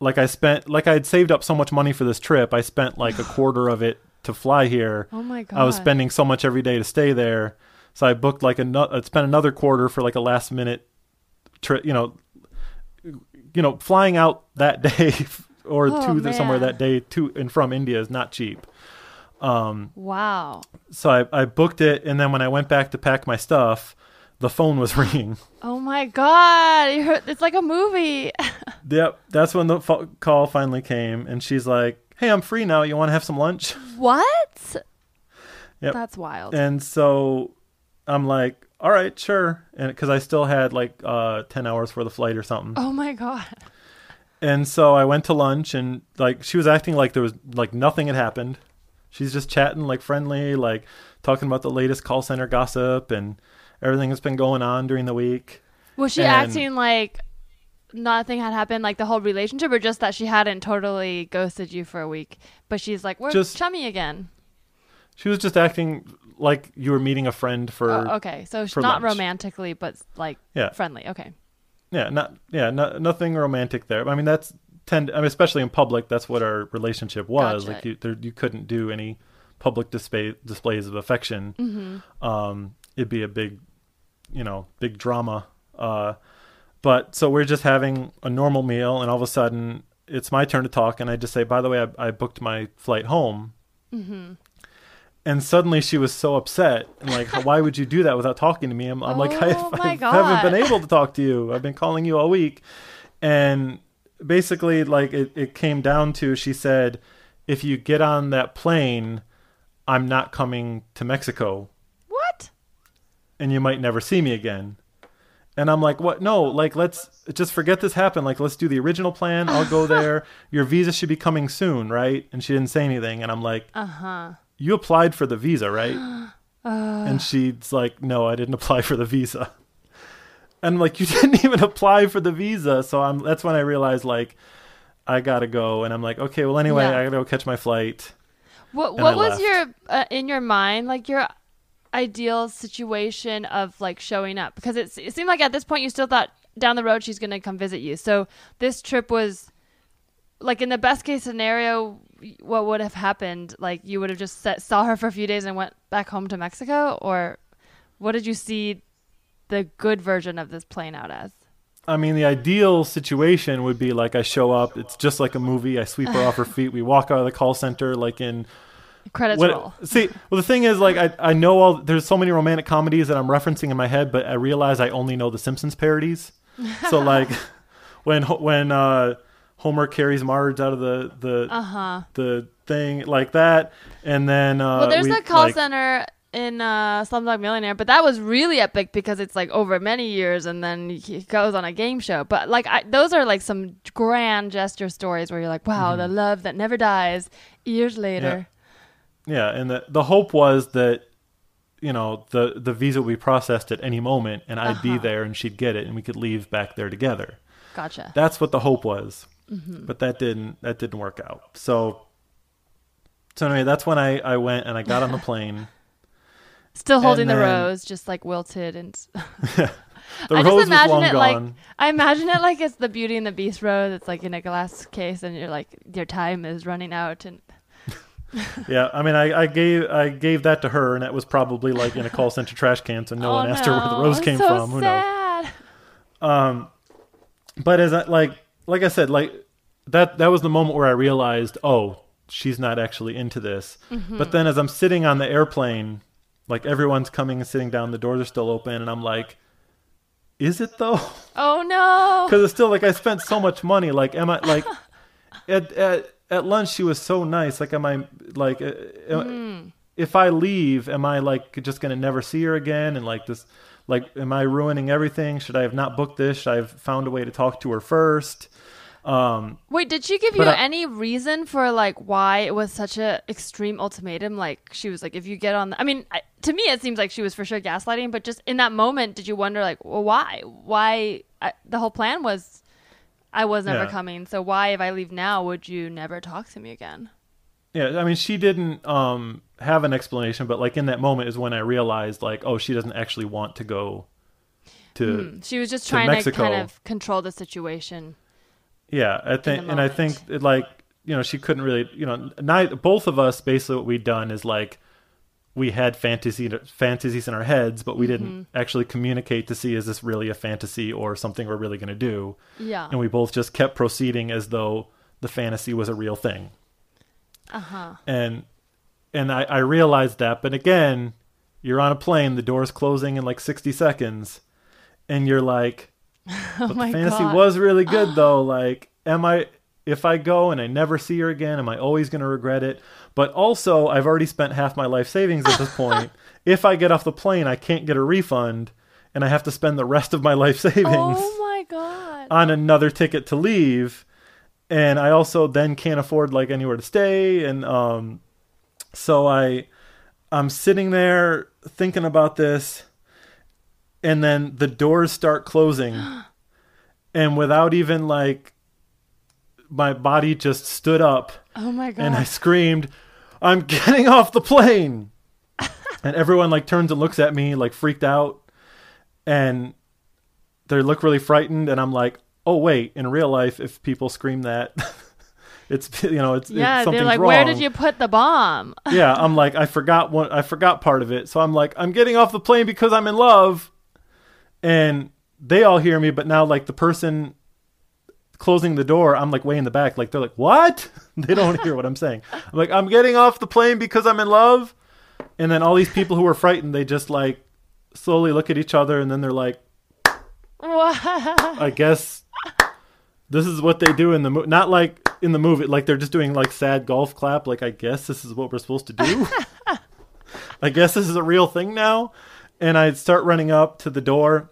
like I spent like I had saved up so much money for this trip. I spent like a *sighs* quarter of it to fly here. Oh my god! I was spending so much every day to stay there, so I booked like another. I spent another quarter for like a last minute trip. You know, you know, flying out that *laughs* day or Oh, to the, somewhere that day to and from India is not cheap. Um, Wow. so I, I booked it, and then when I went back to pack my stuff, the phone was *laughs* ringing. Oh my god! You're, it's like a movie. *laughs* yep, that's when the fo- call finally came, and she's like, "Hey, I'm free now. You want to have some lunch?" what? Yep. That's wild. And so I'm like, "All right, sure," and because I still had like uh, ten hours for the flight or something. oh my god. And so I went to lunch, and like she was acting like there was like nothing had happened. She's just chatting like friendly, like talking about the latest call center gossip and everything that's been going on during the week. Was she And- acting like nothing had happened, like the whole relationship, or just that she hadn't totally ghosted you for a week, but she's like, "We're Just- chummy again." She was just acting like you were meeting a friend for Oh, okay, so for not lunch. romantically, but like Yeah. friendly. Okay. yeah, not yeah, no, nothing romantic there. I mean, that's tend. I mean, especially in public, that's what our relationship was. Gotcha. Like you, there, you couldn't do any public display displays of affection. Mm-hmm. Um, it'd be a big, you know, big drama. Uh, but so we're just having a normal meal, and all of a sudden it's my turn to talk, and I just say, "By the way, I, I booked my flight home." Mm-hmm. And suddenly she was so upset and like, *laughs* why would you do that without talking to me? I'm, I'm like, I, *laughs* Oh I haven't been able to talk to you. I've been calling you all week. And basically, like, it, it came down to she said, if you get on that plane, I'm not coming to Mexico What? and you might never see me again. And I'm like, what? No, like, let's just forget this happened. Like, let's do the original plan. I'll go *laughs* there. Your visa should be coming soon, right? And she didn't say anything. And I'm like, Uh huh. You applied for the visa, right? *gasps* and she's like, no, I didn't apply for the visa. And I'm like, you *laughs* didn't even apply for the visa. So I'm, that's when I realized like, I gotta go. And I'm like, okay, well, anyway, Yeah. I gotta go catch my flight. What What was left. your uh, in your mind like your ideal situation of like showing up? Because it, it seemed like at this point you still thought down the road she's gonna come visit you. So this trip was like in the best case scenario, what would have happened? Like you would have just set, saw her for a few days and went back home to Mexico, or what did you see the good version of this playing out as? I mean, the ideal situation would be like I show up. It's just like a movie. I sweep her off her *laughs* feet. We walk out of the call center like in Credits What- roll. See, well, the thing is, like, I, I know all there's so many romantic comedies that I'm referencing in my head, but I realize I only know the Simpsons parodies. So, *laughs* like, when when uh, Homer carries Marge out of the the Uh huh. the thing like that, and then uh, Well, there's we, a call like- center in uh, Slumdog Millionaire, but that was really epic because it's like over many years, and then he goes on a game show. But like, I, those are like some grand gesture stories where you're like, wow, the love that never dies. Years later, Yeah, and the the hope was that you know the the visa would be processed at any moment, and I'd be Uh-huh. there, and she'd get it, and we could leave back there together. gotcha. That's what the hope was, Mm-hmm. but that didn't that didn't work out. So, so anyway, that's when I I went and I got on the plane. *laughs* Still holding the rose, just like wilted, and *laughs* *laughs* The I rose just imagine long it gone. like I imagine it like it's the Beauty and the Beast rose. It's like in a glass case, and you're like your time is running out, and yeah, I mean, I, I gave I gave that to her, and that was probably like in a call center trash can, so no oh, one asked her where the rose came so from. Who knows? Um, but as I, like like I said, like that that was the moment where I realized, oh, she's not actually into this. Mm-hmm. But then as I'm sitting on the airplane, like everyone's coming and sitting down, the doors are still open, and I'm like, is it though? *laughs* Oh no. Because it's still like I spent so much money. Like, am I like *laughs* at at at lunch? She was so nice. Like, am I like uh, am- if I leave, am I like just gonna never see her again? And like this, like, am I ruining everything? Should I have not booked this? Should I have found a way to talk to her first? Um, Wait, did she give you I- any reason for like why it was such a extreme ultimatum? Like she was like, if you get on, the, I mean, I, to me it seems like she was for sure gaslighting. But just in that moment, did you wonder like, well, why? Why? I, the whole plan was I was never Yeah. coming. So why, if I leave now, would you never talk to me again? Yeah, I mean, she didn't um, have an explanation, but like in that moment is when I realized, like, oh, she doesn't actually want to go to. Hmm. She was just to trying to kind of control the situation. Yeah, I think, and I think it, like you know, she couldn't really, you know, neither both of us basically what we'd done is like we had fantasy fantasies in our heads, but we Mm-hmm. didn't actually communicate to see is this really a fantasy or something we're really going to do, Yeah. and we both just kept proceeding as though the fantasy was a real thing. Uh huh. and and I, I realized that but again you're on a plane the door's closing in like 60 seconds and you're like *laughs* but the Oh my fantasy God. was really good *gasps* though like am i if i go and i never see her again am i always going to regret it but also i've already spent half my life savings at this *laughs* point if i get off the plane i can't get a refund and i have to spend the rest of my life *laughs* savings Oh my god. on another ticket to leave and i also then can't afford like anywhere to stay and um so i i'm sitting there thinking about this and then the doors start closing *gasps* and without even like my body just stood up oh my god. and I screamed, "I'm getting off the plane!" *laughs* and everyone like turns and looks at me like freaked out, and they look really frightened. And I'm like, "Oh wait, in real life, if people scream that, *laughs* it's *laughs* you know it's, yeah, it's they're like, wrong." where did you put the bomb? *laughs* yeah, I'm like, I forgot one. I forgot part of it, so I'm like, I'm getting off the plane because I'm in love, and they all hear me, but now like the person closing the door, I'm like way in the back, like they're like, what? *laughs* they don't hear what I'm saying. I'm like, I'm getting off the plane because I'm in love, and then all these people who are frightened, they just like slowly look at each other, and then they're like, What? I guess this is what they do in the movie. Not like in the movie, like they're just doing like sad golf clap. Like I guess this is what we're supposed to do. *laughs* I guess this is a real thing now. And I start running up to the door,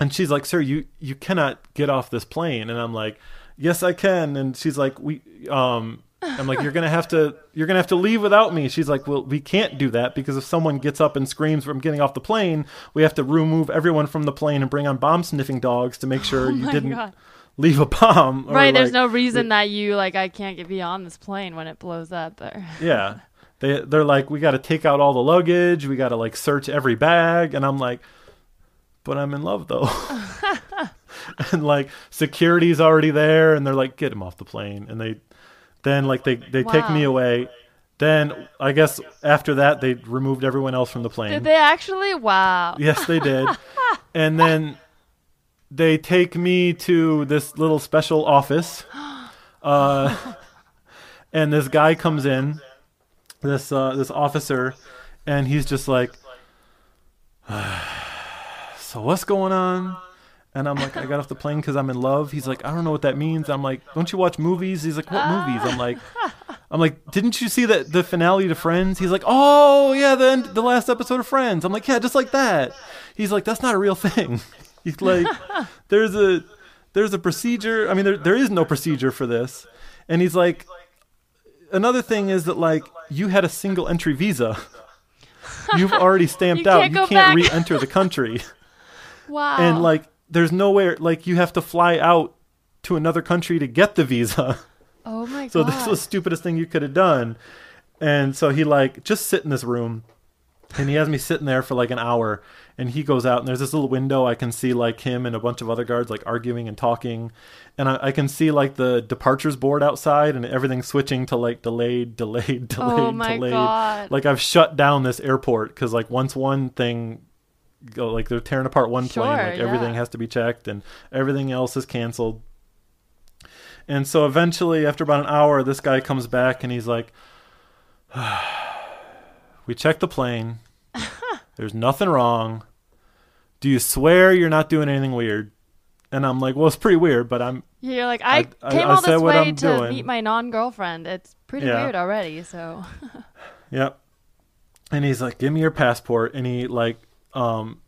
and she's like, "Sir, you you cannot get off this plane." And I'm like, "Yes, I can." And she's like, "We um." I'm like, you're gonna have to, you're gonna have to leave without me. She's like, well, we can't do that because if someone gets up and screams from getting off the plane, we have to remove everyone from the plane and bring on bomb sniffing dogs to make *laughs* sure you Oh my didn't God. Leave a bomb. or, right, there's like- no reason that you like I can't get beyond this plane when it blows up or *laughs* Yeah, they they're like, we got to take out all the luggage, we got to like search every bag, and I'm like, but I'm in love though. *laughs* and like security's already there, and they're like, get him off the plane, and they then like they they take me away. Then I guess after that they removed everyone else from the plane. Did they actually? Wow. Yes, they did. *laughs* and then they take me to this little special office. *gasps* Uh, and this guy comes in, this uh, this officer, and he's just like, *sighs* "So what's going on?" And I'm like, "I got off the plane because I'm in love." He's like, "I don't know what that means." I'm like, "Don't you watch movies?" He's like, "What movies?" I'm like. I'm like, didn't you see that the finale to Friends? He's like, oh yeah, the end, the last episode of Friends. I'm like, yeah, just like that. He's like, that's not a real thing. *laughs* He's *laughs* like, there's a there's a procedure. I mean, there there is no procedure for this. And he's like, another thing is that like you had a single entry visa. You've *laughs* already stamped You out. can't You can't back. re-enter the country. *laughs* Wow. And like, there's nowhere like you have to fly out to another country to get the visa. oh my god. So this was the stupidest thing you could have done. And so he like just sit in this room and he has me sitting there for like an hour and he goes out and there's this little window I can see like him and a bunch of other guards like arguing and talking and I, I can see like the departures board outside and everything switching to like delayed, delayed, *laughs* oh delayed, Oh my delayed. God. Like I've shut down this airport because like once one thing go like they're tearing apart one plane, like everything yeah. has to be checked and everything else is canceled. And so eventually, after about an hour, this guy comes back and he's like, *sighs* We checked the plane. *laughs* There's nothing wrong. Do you swear you're not doing anything weird? And I'm like, Well, it's pretty weird, but I'm. You're like I, I- I- came I all said this way to doing. meet my non-girlfriend. It's pretty Yeah. weird already. So *laughs* Yep. And he's like, Give me your passport. And he, like, um,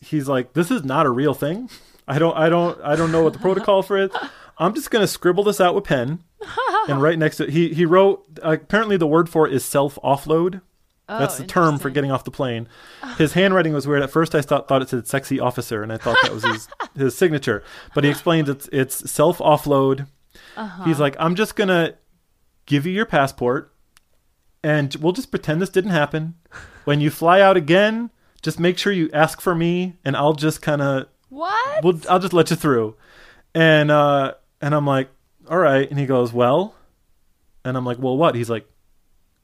he's like, This is not a real thing. I don't, I don't, I don't know what the protocol for it. I'm just gonna scribble this out with pen, *laughs* and right next to it, he he wrote. Uh, apparently, the word for it is self offload. Oh, That's the term for getting off the plane. His handwriting was weird. At first, I thought thought it said "sexy officer," and I thought that was his *laughs* his signature. But he explains it's it's self offload. Uh-huh. He's like, I'm just gonna give you your passport, and we'll just pretend this didn't happen. When you fly out again, just make sure you ask for me, and I'll just kind of What? we'll, I'll just let you through. And uh, and I'm like, all right. And he goes, well, and I'm like, well, what? He's like,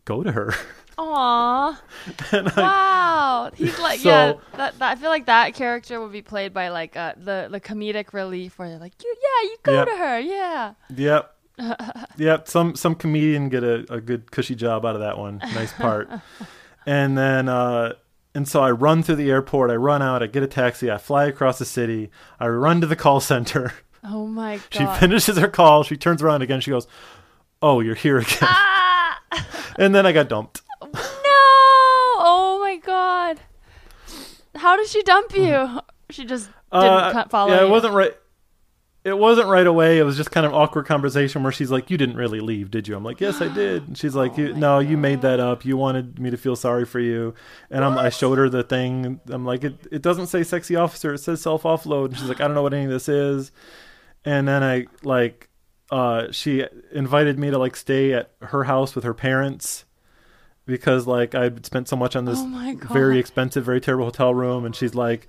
go to her. *laughs* Aw. *laughs* and I, Wow. He's like, So- yeah. That, that I feel like that character would be played by like uh, the the comedic relief, where they're like, you, yeah, you go Yeah. to her, yeah. Yep. *laughs* yep. Some some comedian get a, a good cushy job out of that one. Nice part. *laughs* and then uh and so I run through the airport, I run out, I get a taxi, I fly across the city, I run to the call center. Oh my She finishes her call, she turns around again, she goes, Oh, you're here again. ah! and then I got dumped. God. How did she dump you? *laughs* She just didn't Uh, cut follow yeah, it you. wasn't right it wasn't right away. It was just kind of awkward conversation where she's like, "You didn't really leave, did you?" I'm like, "Yes, I *gasps* did." And she's like, Oh you, "No, you made that up. You wanted me to feel sorry for you." And I'm, I showed her the thing. I'm like, "It it doesn't say sexy officer. It says self offload." And she's like, "I don't know what any of this is." And then I like, uh, she invited me to like stay at her house with her parents because like I'd spent so much on this Oh very expensive, very terrible hotel room, and she's like,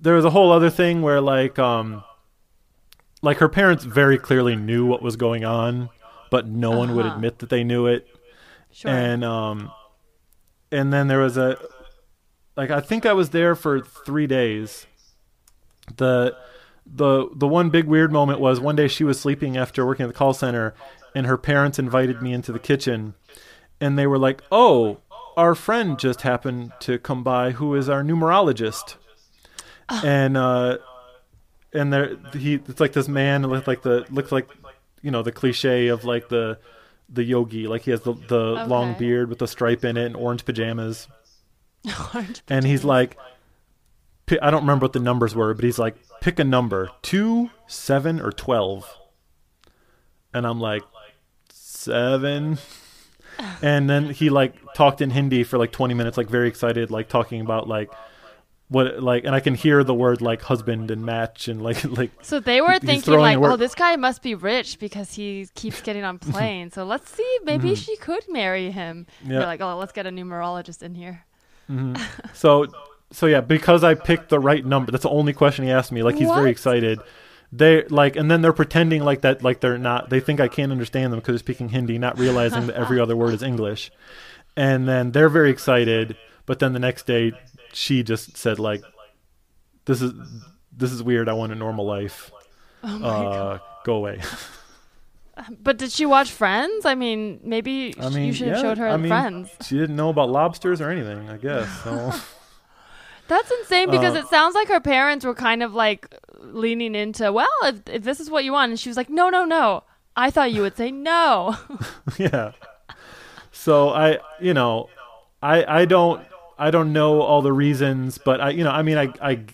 there was a whole other thing where like, um, like her parents very clearly knew what was going on, but no one would Uh-huh. admit that they knew it, Sure. and um, and then there was a, like I think I was there for three days. The the the one big weird moment was one day she was sleeping after working at the call center, and her parents invited me into the kitchen, and they were like, "Oh, our friend just happened to come by, who is our numerologist," and uh, and there he it's like this man with like the looks like you know the cliche of like the the yogi, like he has the the long beard with the stripe in it and orange pajamas, *laughs* Orange and he's like. I don't remember what the numbers were, but he's like, pick a number, two, seven, or twelve. And I'm like, seven. And then he like talked in Hindi for like 20 minutes, like very excited, like talking about like what like, and I can hear the word like husband and match and like *laughs* like So they were thinking like, oh, this guy must be rich because he keeps getting on *laughs* planes. so let's see, maybe she could marry him. Yeah. You're like, oh, let's get a numerologist in here. mm-hmm. *laughs* so so yeah because i picked the right number that's the only question he asked me like he's What? very excited they like and then they're pretending like that like they're not they think i can't understand them because they're speaking hindi not realizing that every other word is english. And then they're very excited but then the next day she just said like this is this is weird. I want a normal life. Oh my uh go away. *laughs* But did she watch Friends? I mean, maybe i mean you should have yeah, showed her I mean, Friends. she didn't know about lobsters or anything i guess so. *laughs* That's insane because Uh, it sounds like her parents were kind of like leaning into, well, if, if this is what you want. And she was like, no, no, no. I thought you would say no. *laughs* *laughs* yeah. So I, you know, I I don't I don't know all the reasons, but I you know I mean I I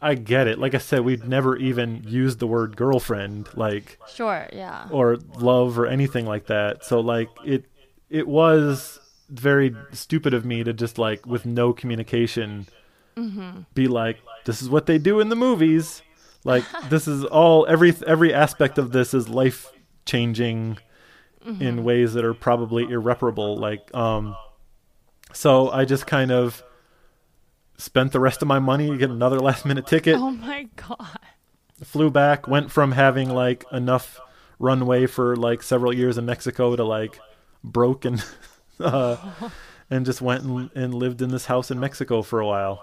I get it. Like I said, we've never even used the word girlfriend like sure, yeah. or love or anything like that. So like it it was very stupid of me to just like with no communication mm-hmm. be like this is what they do in the movies. Like this is all every every aspect of this is life changing in ways that are probably irreparable like um so I just kind of spent the rest of my money to get another *laughs* last minute ticket. Oh my God. flew back went from having like enough runway for like several years in Mexico to like broke and *laughs* uh, *laughs* and just went and, and lived in this house in Mexico for a while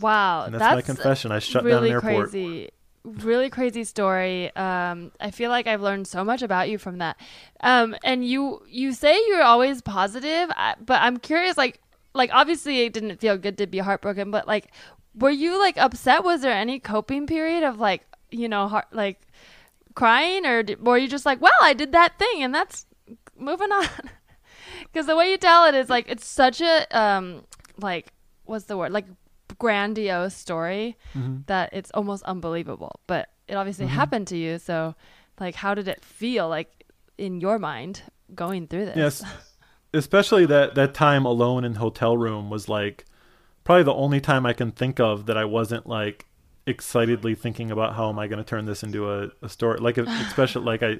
Wow. and that's, my confession. I shut down really an airport. crazy really crazy story. Um i feel like i've learned so much about you from that. Um and you you say you're always positive but i'm curious like like obviously it didn't feel good to be heartbroken but like were you like upset? Was there any coping period of like you know heart like crying or did, were you just like well i did that thing and that's moving on. *laughs* Because the way you tell it is like it's such a um like what's the word? Like grandiose story Mm-hmm. that it's almost unbelievable but it obviously happened to you so like how did it feel like in your mind going through this Yes. especially that that time alone in hotel room was like probably the only time I can think of that I wasn't like excitedly thinking about how am I going to turn this into a, a story like *laughs* especially like I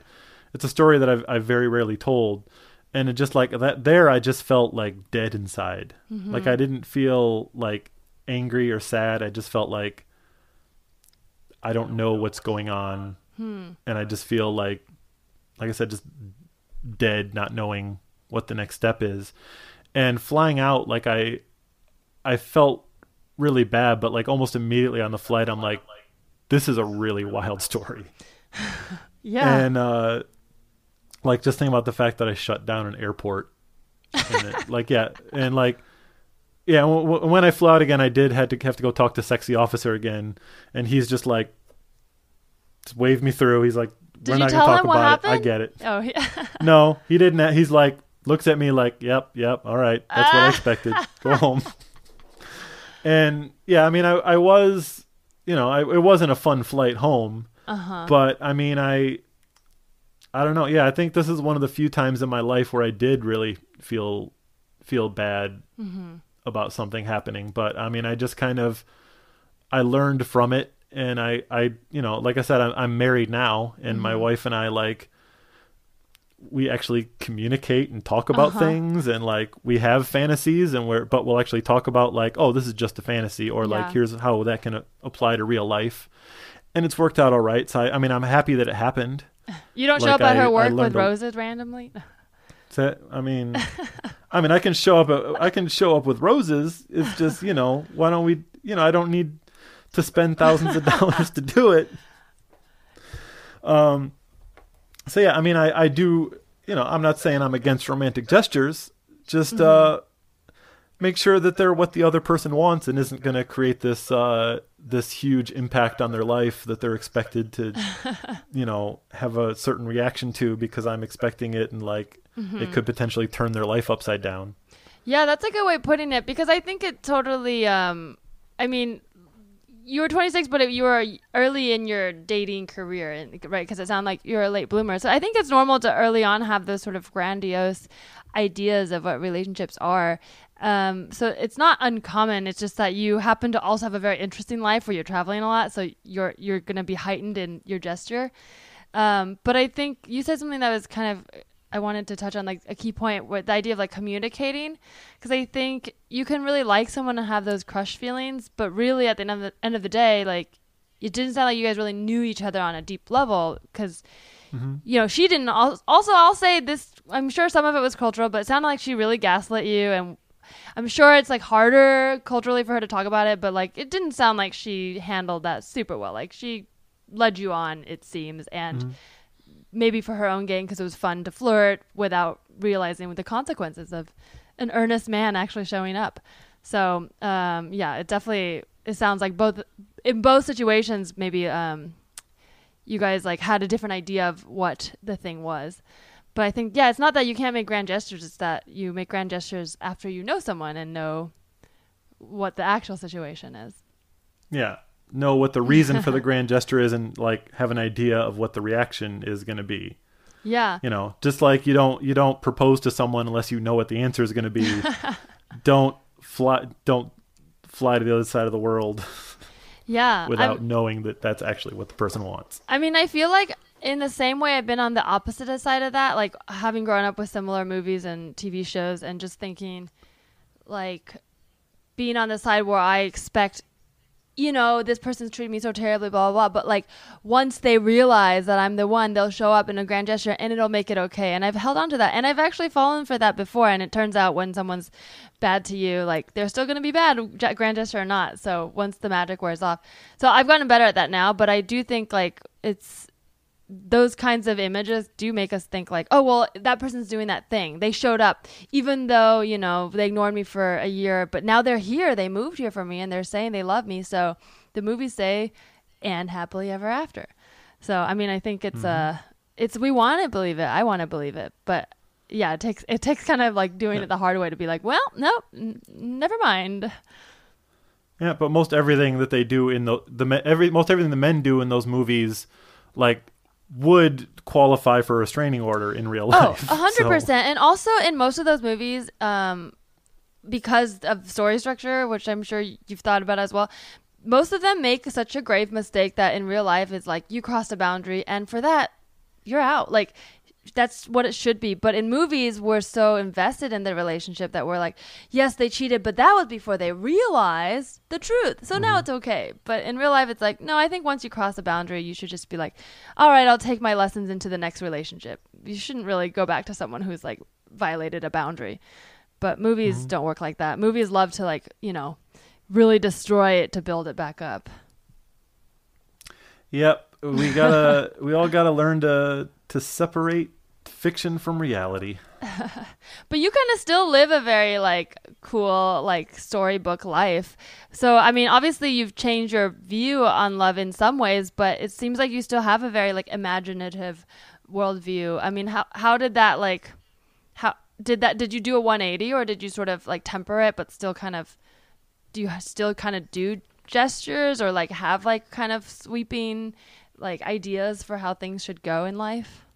it's a story that I've I've very rarely told and it just like that there I just felt like dead inside like I didn't feel like angry or sad I just felt like I don't know what's going on. And I just feel like like I said just dead not knowing what the next step is. And flying out like I I felt really bad but like almost immediately on the flight I'm like this is a really wild story. *laughs* Yeah. and uh like just think about the fact that I shut down an airport. And it, like yeah. And like yeah w- when I flew out again I did had to have to go talk to sexy officer again and he's just like just waved me through he's like Did we're not gonna talk about it I get it oh, yeah. *laughs* no he didn't he's like looks at me like yep yep all right that's what I Ah. expected *laughs* go home and yeah I mean I I was you know I, it wasn't a fun flight home Uh-huh. but I mean, I, I don't know. Yeah, I think this is one of the few times in my life where I did really feel feel bad about something happening. But I mean, I just kind of, I learned from it, and I, I, you know, like I said, I'm, I'm married now, and my wife and I like. We actually communicate and talk about Uh-huh. things, and like we have fantasies, and we're but we'll actually talk about like, oh, this is just a fantasy, or like here's how that can uh, apply to real life and it's worked out all right. So I, I mean, I'm happy that it happened. You don't show up at I- her work with roses randomly? So I mean, *laughs* I mean, I can show up. uh, I can show up with roses. It's just you know, why don't we? You know, I don't need to spend thousands of dollars to do it. Um. So yeah, I mean, I I do. You know, I'm not saying I'm against romantic gestures. Just uh, make sure that they're what the other person wants and isn't going to create this uh this huge impact on their life that they're expected to *laughs* you know have a certain reaction to because I'm expecting it and like it could potentially turn their life upside down. Yeah, that's a good way of putting it because I think it totally. Um, I mean, you were 26, but you were early in your dating career, right? Because it sounded like you're a late bloomer. So I think it's normal to early on have those sort of grandiose ideas of what relationships are. Um, so it's not uncommon. It's just that you happen to also have a very interesting life where you're traveling a lot, so you're you're gonna be heightened in your gesture. Um, but I think you said something that was kind of I wanted to touch on like a key point with the idea of like communicating because I think you can really like someone and have those crush feelings, but really at the end of the end of the day, like it didn't sound like you guys really knew each other on a deep level because you know she didn't. al- Also, I'll say this: I'm sure some of it was cultural, but it sounded like she really gaslit you and. I'm sure it's like harder culturally for her to talk about it, but like it didn't sound like she handled that super well. Like she led you on, it seems, and maybe for her own gain because it was fun to flirt without realizing the consequences of an earnest man actually showing up. So um, yeah, it definitely it sounds like both in both situations maybe um, you guys like had a different idea of what the thing was. But I think yeah, it's not that you can't make grand gestures; it's that you make grand gestures after you know someone and know what the actual situation is. Yeah. Know what the reason for the *laughs* grand gesture is and like have an idea of what the reaction is going to be. Yeah. You know, just like you don't you don't propose to someone unless you know what the answer is going to be. *laughs* don't fly don't fly to the other side of the world Yeah. *laughs* I'm- without knowing that that's actually what the person wants. I mean, I feel like in the same way I've been on the opposite side of that, like having grown up with similar movies and TV shows and just thinking like being on the side where I expect you know, this person's treating me so terribly, blah, blah, blah. But like, once they realize that I'm the one, they'll show up in a grand gesture and it'll make it okay. And I've held on to that. And I've actually fallen for that before. And it turns out when someone's bad to you, like, they're still going to be bad, grand gesture or not. So once the magic wears off. So I've gotten better at that now. But I do think, like, it's those kinds of images do make us think like, oh well, that person's doing that thing. They showed up, even though you know they ignored me for a year, but now they're here. They moved here for me, and they're saying they love me. So the movies say, and happily ever after. So I mean, I think it's uh it's we want to believe it. I want to believe it, but yeah, it takes it takes kind of like doing it the hard way to be like, well, nope, n- never mind. Yeah, but most everything that they do in the the every most everything the men do in those movies, like would qualify for a restraining order in real Oh, life. *laughs* a hundred So- percent. And also in most of those movies, um, because of story structure, which I'm sure you've thought about as well, most of them make such a grave mistake that in real life it's like you crossed a boundary, and for that, you're out. Like that's what it should be. But in movies, we're so invested in the relationship that we're like, yes, they cheated, but that was before they realized the truth. So now mm-hmm. it's okay. But in real life, it's like, no, I think once you cross a boundary, you should just be like, all right, I'll take my lessons into the next relationship. You shouldn't really go back to someone who's like violated a boundary. But movies mm-hmm. don't work like that. Movies love to like, you know, really destroy it to build it back up. Yep, we gotta. we all gotta learn to to separate fiction from reality. *laughs* But you kind of still live a very like cool like storybook life. So I mean, obviously you've changed your view on love in some ways, but it seems like you still have a very like imaginative worldview. I mean, how how did that like how did that did you do a 180 or did you sort of like temper it but still kind of do you still kind of do gestures or like have like kind of sweeping like ideas for how things should go in life?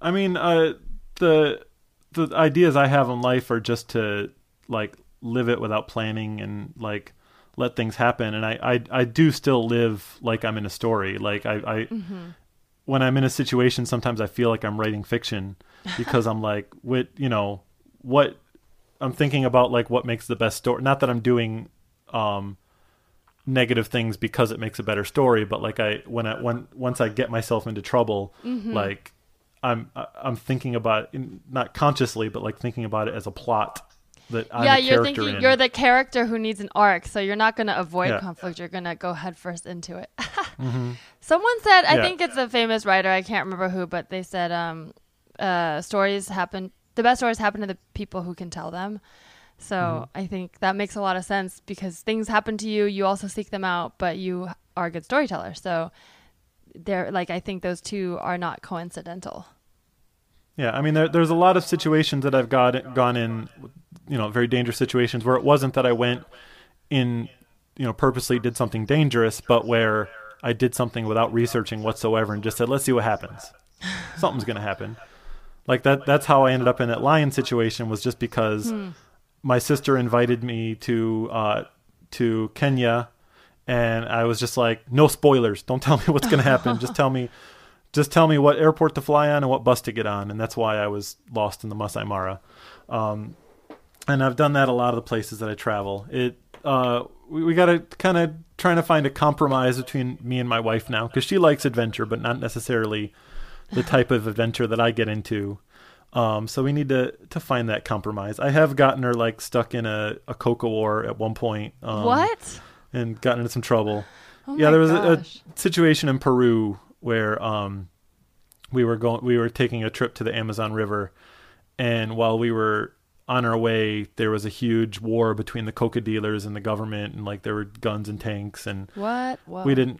I mean, uh, the the ideas I have in life are just to like live it without planning and like let things happen. And I I, I do still live like I'm in a story. Like I, I when I'm in a situation, sometimes I feel like I'm writing fiction because I'm like, what you know, what I'm thinking about like what makes the best story. Not that I'm doing um negative things because it makes a better story but like i when i when once i get myself into trouble like i'm i'm thinking about in, not consciously but like thinking about it as a plot that I'm yeah, you're thinking in. you're the character who needs an arc, so you're not going to avoid Yeah. conflict. You're going to go headfirst into it. *laughs* Someone said, I Yeah. think it's a famous writer, I can't remember who, but they said, um, uh, stories happen. The best stories happen to the people who can tell them. So Mm-hmm. I think that makes a lot of sense because things happen to you. You also seek them out, but you are a good storyteller. So they're like, I think those two are not coincidental. Yeah, I mean, there, there's a lot of situations that I've got gone in, you know, very dangerous situations where it wasn't that I went in, you know, purposely did something dangerous, but where I did something without researching whatsoever and just said, let's see what happens. *laughs* Something's going to happen. Like that. That's how I ended up in that lion situation. Was just because my sister invited me to uh, to Kenya, and I was just like, no spoilers. Don't tell me what's going to happen. just tell me just tell me what airport to fly on and what bus to get on, and that's why I was lost in the Masai Mara. Um, and I've done that a lot of the places that I travel. It uh, we, we got to kind of trying to find a compromise between me and my wife now because she likes adventure, but not necessarily the *laughs* type of adventure that I get into. Um, so we need to to find that compromise. I have gotten her like stuck in a, a coca war at one point. Um, what? And gotten into some trouble. Oh yeah, there was a, a situation in Peru where um, we were going, we were taking a trip to the Amazon River, and while we were on our way, there was a huge war between the coca dealers and the government, and like there were guns and tanks, and What? Whoa. we didn't,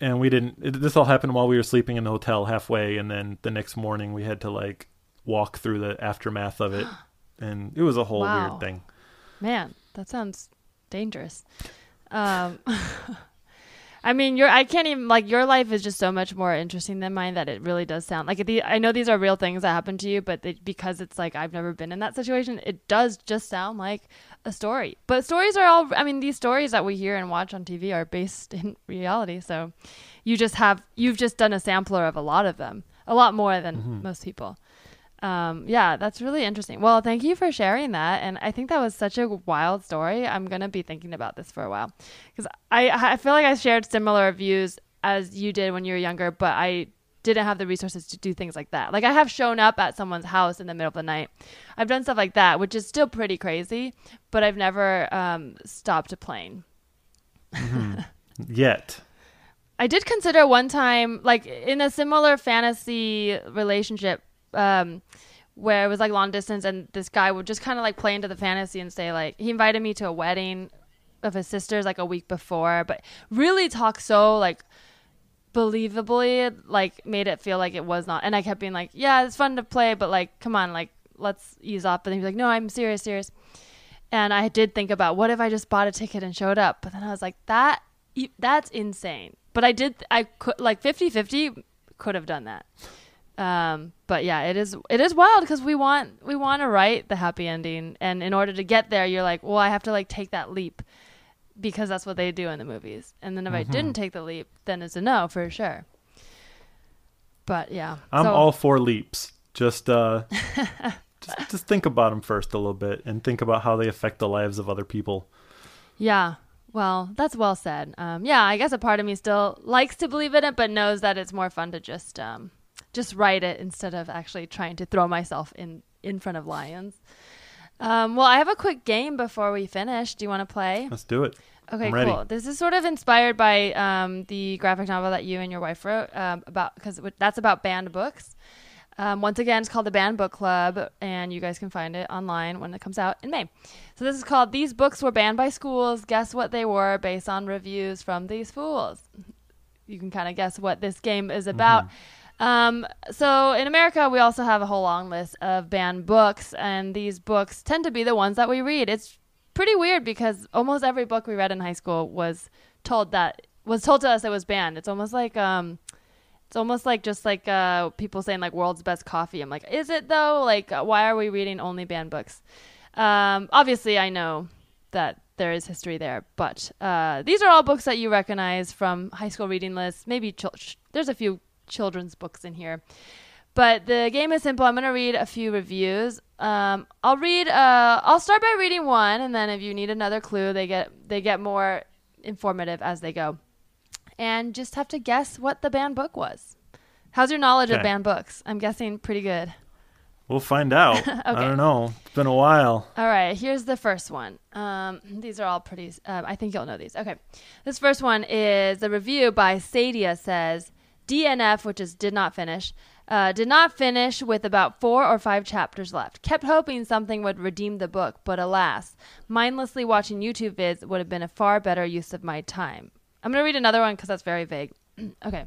and we didn't. It, this all happened while we were sleeping in the hotel halfway, and then the next morning we had to like walk through the aftermath of it, *gasps* and it was a whole Wow. weird thing. Man, that sounds dangerous. Um, *laughs* I mean, your I can't even like your life is just so much more interesting than mine that it really does sound like the, I know these are real things that happen to you, but they, because it's like I've never been in that situation, it does just sound like a story. But stories are all I mean, these stories that we hear and watch on TV are based *laughs* in reality. So you just have you've just done a sampler of a lot of them, a lot more than most people um, yeah, that's really interesting. Well, thank you for sharing that. And I think that was such a wild story. I'm going to be thinking about this for a while because I, I feel like I shared similar views as you did when you were younger, but I didn't have the resources to do things like that. Like I have shown up at someone's house in the middle of the night. I've done stuff like that, which is still pretty crazy, but I've never um, stopped a plane. *laughs* Yet, I did consider one time, like in a similar fantasy relationship, um, where it was like long distance, and this guy would just kind of like play into the fantasy and say like he invited me to a wedding of his sister's like a week before, but really talk so like believably, like made it feel like it was not. And I kept being like, yeah, it's fun to play, but like, come on, like let's ease up. And he was like, no, I'm serious, serious. And I did think about what if I just bought a ticket and showed up, but then I was like, that that's insane. But I did, I could like 50 50 could have done that. Um, but yeah, it is it is wild because we want we want to write the happy ending, and in order to get there, you're like, well, I have to like take that leap because that's what they do in the movies. And then if I Mm-hmm. didn't take the leap, then it's a no for sure. But yeah, I'm so- all for leaps. Just uh, *laughs* just just think about them first a little bit, and think about how they affect the lives of other people. Yeah. Well, that's well said. Um, yeah, I guess a part of me still likes to believe in it, but knows that it's more fun to just um, just write it instead of actually trying to throw myself in in front of lions. Um, well, I have a quick game before we finish. Do you want to play? Let's do it. Okay, I'm ready. cool. This is sort of inspired by um, the graphic novel that you and your wife wrote um, about because that's about banned books. Um, once again, it's called the Banned Book Club, and you guys can find it online when it comes out in May. So this is called "These Books Were Banned by Schools. Guess what they were based on reviews from these fools." You can kind of guess what this game is about. Um, so in America, we also have a whole long list of banned books, and these books tend to be the ones that we read. It's pretty weird because almost every book we read in high school was told that was told to us it was banned. It's almost like um, it's almost like just like uh, people saying like world's best coffee. I'm like, is it though? Like, uh, why are we reading only banned books? Um, obviously, I know that there is history there, but uh, these are all books that you recognize from high school reading lists. Maybe sh- there's a few children's books in here. But the game is simple. I'm going to read a few reviews. Um, I'll read. Uh, I'll start by reading one, and then if you need another clue, they get they get more informative as they go, and just have to guess what the banned book was. How's your knowledge of banned books? I'm guessing pretty good. We'll find out. *laughs* I don't know. It's been a while. All right, here's the first one. Um, these are all pretty. Um, I think you'll know these. Okay, this first one is a review by Sadia says DNF, which is did not finish. Uh, did not finish with about four or five chapters left. Kept hoping something would redeem the book, but alas, mindlessly watching YouTube vids would have been a far better use of my time. I'm going to read another one because that's very vague. *clears throat* okay.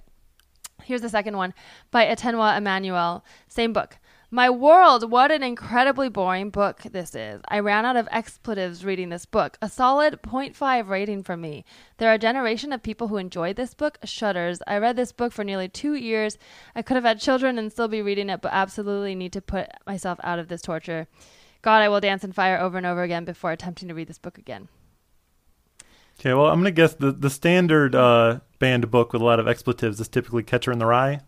Here's the second one by Atenwa Emmanuel. Same book. My world, what an incredibly boring book this is. I ran out of expletives reading this book. A solid 0.5 rating from me. There are a generation of people who enjoyed this book. Shudders. I read this book for nearly two years. I could have had children and still be reading it, but absolutely need to put myself out of this torture. God, I will dance in fire over and over again before attempting to read this book again. Okay, well, I'm gonna guess the the standard uh, banned book with a lot of expletives is typically Catcher in the Rye.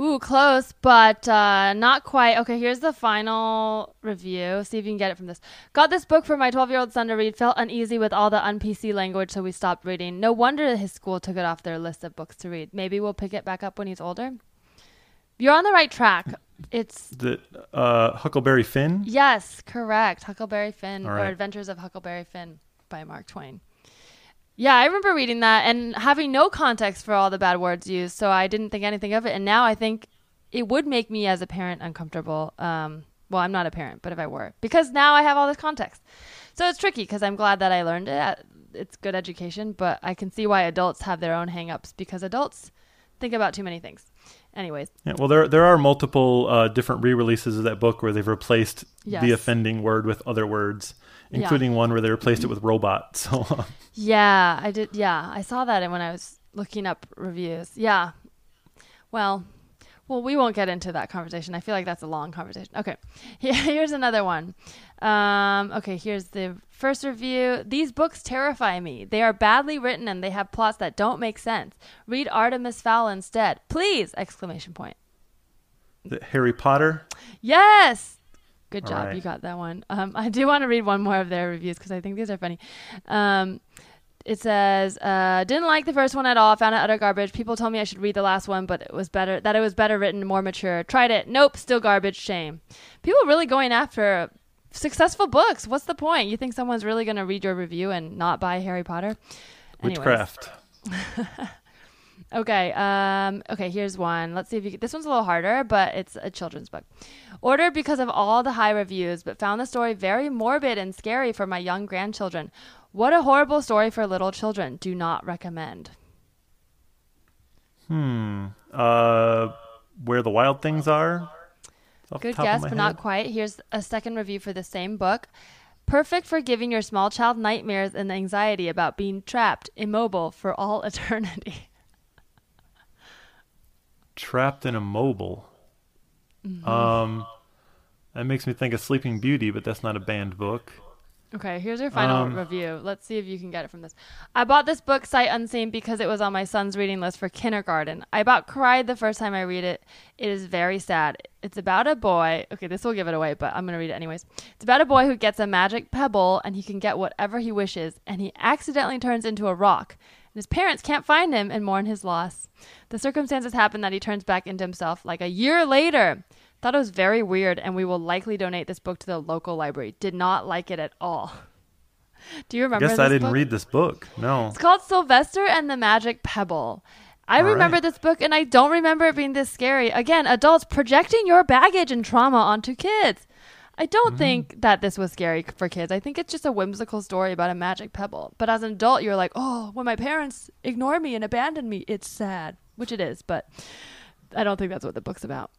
Ooh, close, but uh, not quite. Okay, here's the final review. See if you can get it from this. Got this book for my 12 year old son to read. Felt uneasy with all the un PC language, so we stopped reading. No wonder his school took it off their list of books to read. Maybe we'll pick it back up when he's older. You're on the right track. It's The uh, Huckleberry Finn. yes, correct. Huckleberry Finn All or. Adventures of Huckleberry Finn by Mark Twain. Yeah, I remember reading that and having no context for all the bad words used, so I didn't think anything of it. And now I think it would make me as a parent uncomfortable. Um, well, I'm not a parent, but if I were, because now I have all this context. So it's tricky because I'm glad that I learned it. It's good education, but I can see why adults have their own hangups because adults think about too many things. Anyways, Yeah, well, there there are multiple uh, different re-releases of that book where they've replaced Yes. the offending word with other words, including one where they replaced it with robot. *laughs* So uh, Yeah, I did. Yeah, I saw that when I was looking up reviews. Yeah. Well, well, we won't get into that conversation. I feel like that's a long conversation. Okay. *laughs* Here- Here's another one. Um, okay, here's the first review. These books terrify me. They are badly written and they have plots that don't make sense. Read Artemis Fowl instead. Please! Exclamation point. the Harry Potter. Yes. Good All job. right. You got that one. Um, *laughs* I do want to read one more of their reviews because I think these are funny. Um, it says, uh, didn't like the first one at all. Found it utter garbage. People told me I should read the last one, but it was better. That it was better written, more mature. Tried it. Nope. Still garbage. Shame. People really going after successful books. What's the point? You think someone's really going to read your review and not buy Harry Potter? Anyways. Witchcraft. *laughs* Okay. Um, okay. Here's one. Let's see if you. This one's a little harder, but it's a children's book. Ordered because of all the high reviews, but found the story very morbid and scary for my young grandchildren. What a horrible story for little children. Do not recommend. Hmm. Uh, where the wild things are. It's off the Good guess, but not quite. Here's a second review for the same book. Perfect for giving your small child nightmares and anxiety about being trapped, immobile for all *laughs* eternity. Trapped in a Mobile. Um, that makes me think of Sleeping Beauty, but that's not a banned book. Okay, here's your final Um, review. Let's see if you can get it from this. I bought this book sight unseen because it was on my son's reading list for kindergarten. I about cried the first time I read it. It is very sad. It's about a boy. Okay, this will give it away, but I'm going to read it anyways. It's about a boy who gets a magic pebble and he can get whatever he wishes, and he accidentally turns into a rock. And his parents can't find him and mourn his loss. The circumstances happen that he turns back into himself like a year later. Thought it was very weird, and we will likely donate this book to the local library. Did not like it at all. *laughs* Do you remember? guess I this didn't book? read this book. No. It's called Sylvester and the Magic Pebble. I All remember right. this book, and I don't remember it being this scary. Again, adults projecting your baggage and trauma onto kids. I Mm-hmm. don't think that this was scary for kids. I think it's just a whimsical story about a magic pebble. But as an adult, you're like, oh, when my parents ignore me and abandon me, it's sad, which it is. But I don't think that's what the book's about.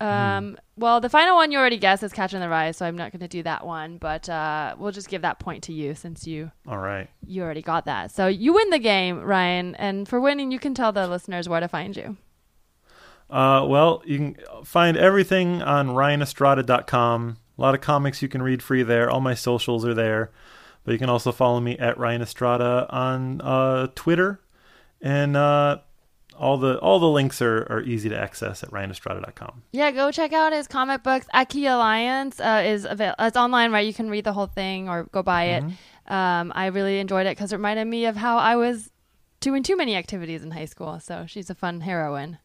Um, well, the final one you already guessed is Catcher in the Rye, so I'm not going to do that one. But uh, we'll just give that point to you since you All right. you already got that. So you win the game, Ryan. And for winning, you can tell the listeners where to find you. Uh, well, you can find everything on ryanestrada.com. A lot of comics you can read free there. All my socials are there. But you can also follow me at Ryan Estrada on uh, Twitter. And uh, all the all the links are, are easy to access at ryanestrada.com. Yeah, go check out his comic books. Aki Alliance uh, is avail- it's online, right? You can read the whole thing or go buy it. Um, I really enjoyed it because it reminded me of how I was doing too many activities in high school. So she's a fun heroine.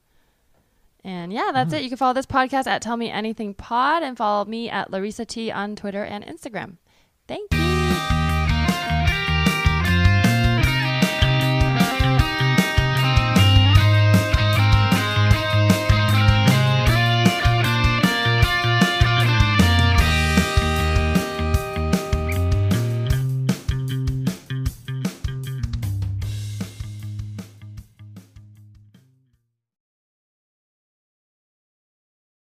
And yeah, that's it. Mm-hmm. You can follow this podcast at Tell Me Anything Pod and follow me at Larissa T on Twitter and Instagram. Thank you.